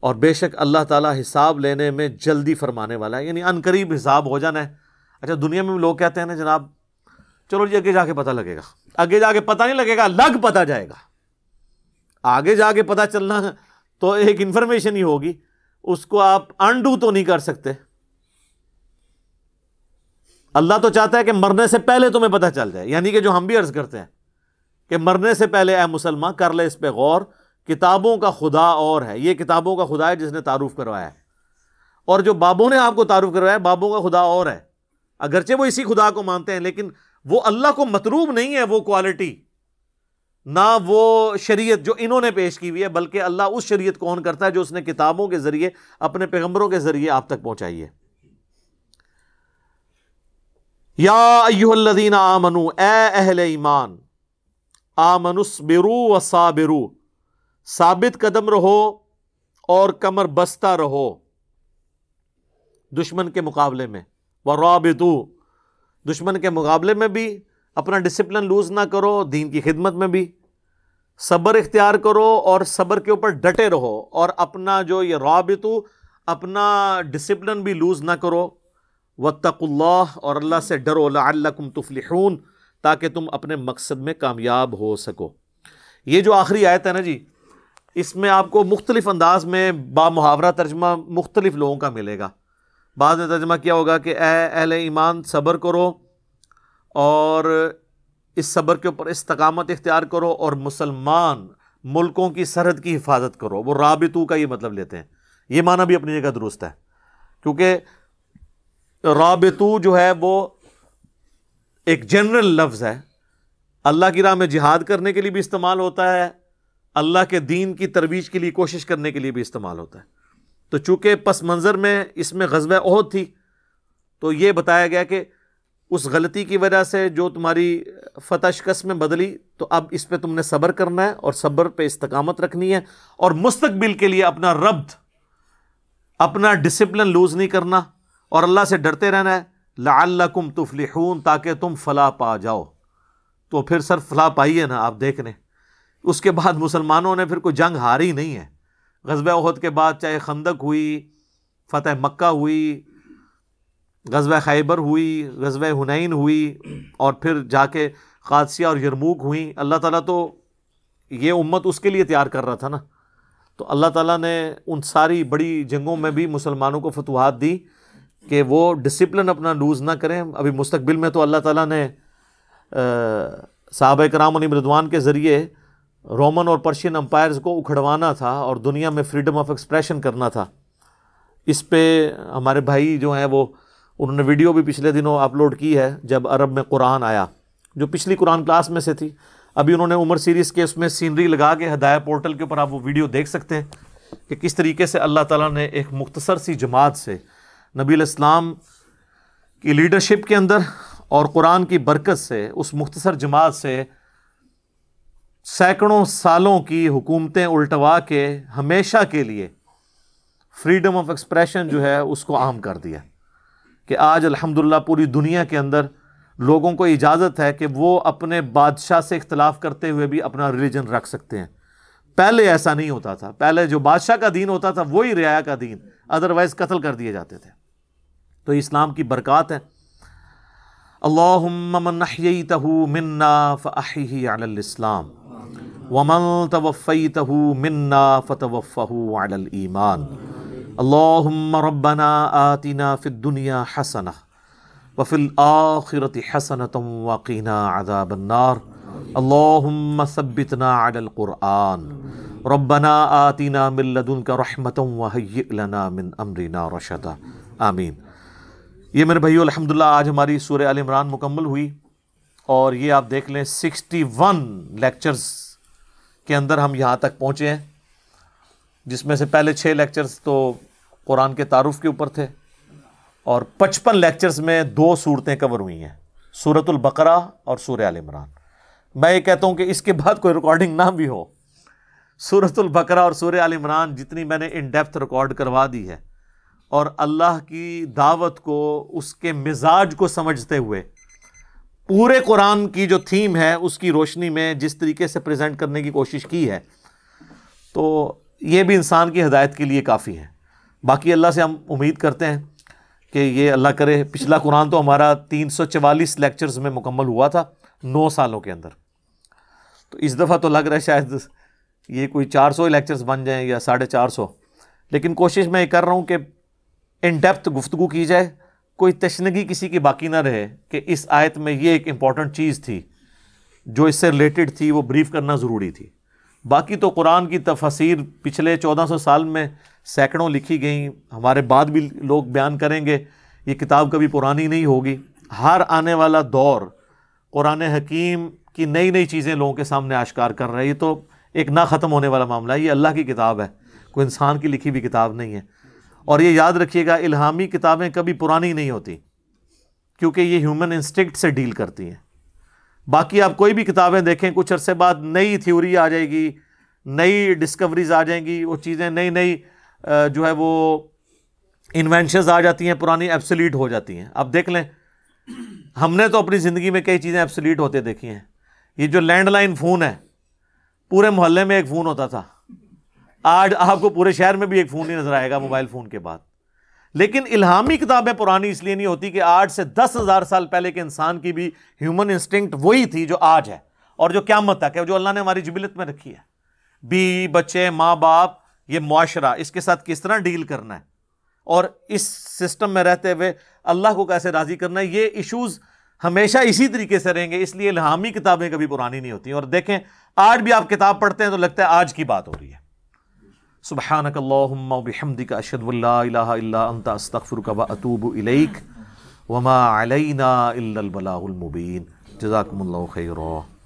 اور بے شک اللہ تعالیٰ حساب لینے میں جلدی فرمانے والا ہے یعنی ان قریب حساب ہو جانا ہے۔ اچھا دنیا میں لوگ کہتے ہیں نا جناب، چلو جی آگے جا کے پتہ لگے گا۔ آگے جا کے پتہ نہیں لگے گا، لگ پتہ جائے گا۔ آگے جا کے پتہ چلنا تو ایک انفارمیشن ہی ہوگی۔ اس کو آپ انڈو تو نہیں کر سکتے۔ اللہ تو چاہتا ہے کہ مرنے سے پہلے تمہیں پتہ چل جائے یعنی کہ جو ہم بھی عرض کرتے ہیں۔ کہ مرنے سے پہلے اے مسلمان کر لے اس پہ غور، کتابوں کا خدا اور ہے۔ یہ کتابوں کا خدا ہے جس نے تعارف کروایا ہے۔ اور جو بابوں نے آپ کو تعارف کروایا ہے بابوں کا خدا اور ہے۔ اگرچہ وہ اسی خدا کو مانتے ہیں، لیکن وہ اللہ کو مطلوب نہیں ہے وہ کوالٹی نہ وہ شریعت جو انہوں نے پیش کی ہوئی ہے، بلکہ اللہ اس شریعت کون کرتا ہے جو اس نے کتابوں کے ذریعے، اپنے پیغمبروں کے ذریعے آپ تک پہنچائی ہے۔ یا ایوہ الذین آمنو اے اہل ایمان آمنس برو و صابرو ثابت قدم رہو اور کمر بستہ رہو۔ دشمن کے مقابلے میں۔ وہ رابطو دشمن کے مقابلے میں بھی۔ اپنا ڈسپلن لوز نہ کرو، دین کی خدمت میں بھی۔ صبر اختیار کرو اور صبر کے اوپر ڈٹے رہو۔ اور اپنا جو یہ رابطو، اپنا ڈسپلن بھی لوز نہ کرو۔ وطق اللہ اور اللہ سے ڈرو۔ لعلکم تفلحون۔ تاکہ تم اپنے مقصد میں کامیاب ہو سکو۔ یہ جو آخری آیت ہے نا جی اس میں آپ کو مختلف انداز میں با محاورہ ترجمہ مختلف لوگوں کا ملے گا۔ بعد میں ترجمہ کیا ہوگا کہ اے اہل ایمان، صبر کرو اور اس صبر کے اوپر استقامت اختیار کرو اور مسلمان ملکوں کی سرحد کی حفاظت کرو۔ وہ رابطو کا یہ مطلب لیتے ہیں۔ یہ معنی بھی اپنی جگہ درست ہے۔ کیونکہ رابطو جو ہے وہ ایک جنرل لفظ ہے۔ اللہ کی راہ میں جہاد کرنے کے لیے بھی استعمال ہوتا ہے۔ اللہ کے دین کی ترویج کے لیے کوشش کرنے کے لیے بھی استعمال ہوتا ہے۔ تو چونکہ پس منظر میں اس میں غزوہ عہد تھی، تو یہ بتایا گیا کہ اس غلطی کی وجہ سے جو تمہاری فتح شکست میں بدلی، تو اب اس پہ تم نے صبر کرنا ہے اور صبر پہ استقامت رکھنی ہے۔ اور مستقبل کے لیے اپنا ربط، اپنا ڈسپلن لوز نہیں کرنا۔ اور اللہ سے ڈرتے رہنا ہے۔ لعلکم تفلحون، تاکہ تم فلاح پا جاؤ۔ تو پھر سر فلاح پائی ہے نا آپ دیکھ لیں اس کے بعد مسلمانوں نے پھر کوئی جنگ ہاری نہیں ہے۔ غزب عہد کے بعد چاہے خندق ہوئی، فتح مکہ ہوئی، غزوہ خیبر ہوئی، غزوہ ہنین ہوئی، اور پھر جا کے قادسیہ اور یرموک ہوئیں۔ اللہ تعالیٰ تو یہ امت اس کے لیے تیار کر رہا تھا نا۔ تو اللہ تعالیٰ نے ان ساری بڑی جنگوں میں بھی مسلمانوں کو فتوحات دی۔ کہ وہ ڈسپلن اپنا لوز نہ کریں۔ ابھی مستقبل میں تو اللہ تعالیٰ نے صحابہ کرام علی مردوان کے ذریعے رومن اور پرشین امپائرز کو اکھڑوانا تھا اور دنیا میں فریڈم آف ایکسپریشن کرنا تھا۔ اس پہ ہمارے بھائی جو ہیں وہ، انہوں نے ویڈیو بھی پچھلے دنوں اپلوڈ کی ہے جب عرب میں قرآن آیا، جو پچھلی قرآن کلاس میں سے تھی۔ ابھی انہوں نے عمر سیریز کے اس میں سینری لگا کے ہدایہ پورٹل کے اوپر آپ وہ ویڈیو دیکھ سکتے ہیں کہ کس طریقے سے اللہ تعالیٰ نے ایک مختصر سی جماعت سے نبی الاسلام کی لیڈرشپ کے اندر اور قرآن کی برکت سے، اس مختصر جماعت سے سینکڑوں سالوں کی حکومتیں الٹوا کے ہمیشہ کے لیے فریڈم آف ایکسپریشن جو ہے، اس کو عام کر دیا۔ کہ آج الحمد پوری دنیا کے اندر لوگوں کو اجازت ہے کہ وہ اپنے بادشاہ سے اختلاف کرتے ہوئے بھی اپنا ریلیجن رکھ سکتے ہیں۔ پہلے ایسا نہیں ہوتا تھا۔ پہلے جو بادشاہ کا دین ہوتا تھا، وہی رعایا کا دین۔ ادروائز قتل کر دیے جاتے تھے۔ تو اسلام کی برکات ہے۔ اللہم من احییتہ منا فاحیہ علی الاسلام، ومن توفیتہ منا فتوفہ علی الایمان۔ اللہم ربنا آتنا فی الدنیا حسنہ وفی الآخرة حسنة وقینا عذاب النار۔ اللہم ثبتنا علی القرآن. ربنا آتنا من لدنک رحمة وحیئ لنا من امرنا رشدا. آمین. یہ میرے بھائیو، الحمدللہ، آج ہماری سورہ عال عمران مکمل ہوئی اور یہ آپ دیکھ لیں سکسٹی ون لیکچرز کے اندر ہم یہاں تک پہنچے ہیں، جس میں سے پہلے چھ لیکچرز تو قرآن کے تعارف کے اوپر تھے اور پچپن لیکچرز میں دو صورتیں کور ہوئی ہیں صورت البقرہ اور سورہ عال عمران. میں یہ کہتا ہوں کہ اس کے بعد کوئی ریکارڈنگ نہ بھی ہو۔ صورت البقرہ اور سورہ عال عمران جتنی میں نے ان ڈیپتھ ریکارڈ کروا دی ہے، اور اللہ کی دعوت کو، اس کے مزاج کو سمجھتے ہوئے، پورے قرآن کی جو تھیم ہے، اس کی روشنی میں جس طریقے سے پریزنٹ کرنے کی کوشش کی ہے، تو یہ بھی انسان کی ہدایت کے لیے کافی ہے۔ باقی اللہ سے ہم امید کرتے ہیں کہ یہ اللہ کرے۔ پچھلا قرآن تو ہمارا تین سو چوالیس لیکچرز میں مکمل ہوا تھا، نو سالوں کے اندر۔ تو اس دفعہ تو لگ رہا ہے شاید یہ کوئی چار سو لیکچرز بن جائیں یا ساڑھے چار سو۔ لیکن کوشش میں یہ کر رہا ہوں کہ ان ڈیپتھ گفتگو کی جائے، کوئی تشنگی کسی کی باقی نہ رہے کہ اس آیت میں یہ ایک امپورٹنٹ چیز تھی جو اس سے ریلیٹڈ تھی، وہ بریف کرنا ضروری تھی۔ باقی تو قرآن کی تفسیر پچھلے چودہ سو سال میں سینکڑوں لکھی گئیں۔ ہمارے بعد بھی لوگ بیان کریں گے، یہ کتاب کبھی پرانی نہیں ہوگی۔ ہر آنے والا دور قرآن حکیم کی نئی نئی چیزیں لوگوں کے سامنے آشکار کر رہے ہیں۔ یہ تو ایک نہ ختم ہونے والا معاملہ ہے۔ یہ اللہ کی کتاب ہے۔ کوئی انسان کی لکھی ہوئی کتاب نہیں ہے۔ اور یہ یاد رکھیے گا، الہامی کتابیں کبھی پرانی نہیں ہوتی، کیونکہ یہ ہیومن انسٹنکٹ سے ڈیل کرتی ہیں۔ باقی آپ کوئی بھی کتابیں دیکھیں، کچھ عرصے بعد نئی تھیوری آ جائے گی، نئی ڈسکوریز آ جائیں گی، وہ چیزیں نئی نئی جو ہے وہ انوینشنز آ جاتی ہیں، پرانی ایپسلیٹ ہو جاتی ہیں۔ اب دیکھ لیں، ہم نے تو اپنی زندگی میں کئی چیزیں ایپسلیٹ ہوتے دیکھی ہیں۔ یہ جو لینڈ لائن فون ہے، پورے محلے میں ایک فون ہوتا تھا۔ آج آپ کو پورے شہر میں بھی ایک فون ہی نظر آئے گا موبائل فون کے بعد۔ لیکن الہامی کتابیں پرانی اس لیے نہیں ہوتی کہ آج سے دس ہزار سال پہلے کے انسان کی بھی ہیومن انسٹنکٹ وہی تھی جو آج ہے اور جو قیامت تک ہے، جو اللہ نے ہماری جبلت میں رکھی ہے۔ بی بچے، ماں باپ، یہ معاشرہ، اس کے ساتھ کس طرح ڈیل کرنا ہے؟ اور اس سسٹم میں رہتے ہوئے اللہ کو کیسے راضی کرنا ہے؟ یہ ایشوز ہمیشہ اسی طریقے سے رہیں گے، اس لیے الہامی کتابیں کبھی پرانی نہیں ہوتی۔ اور دیکھیں، آج بھی آپ کتاب پڑھتے ہیں تو لگتا ہے آج کی بات ہو رہی ہے۔ سبحانك اللهم وبحمدك اشهد ان لا الہ الا انت، استغفرک و اتوب الیک۔ وما علینا الا البلاغ المبین۔ جزاکم اللہ خیرہ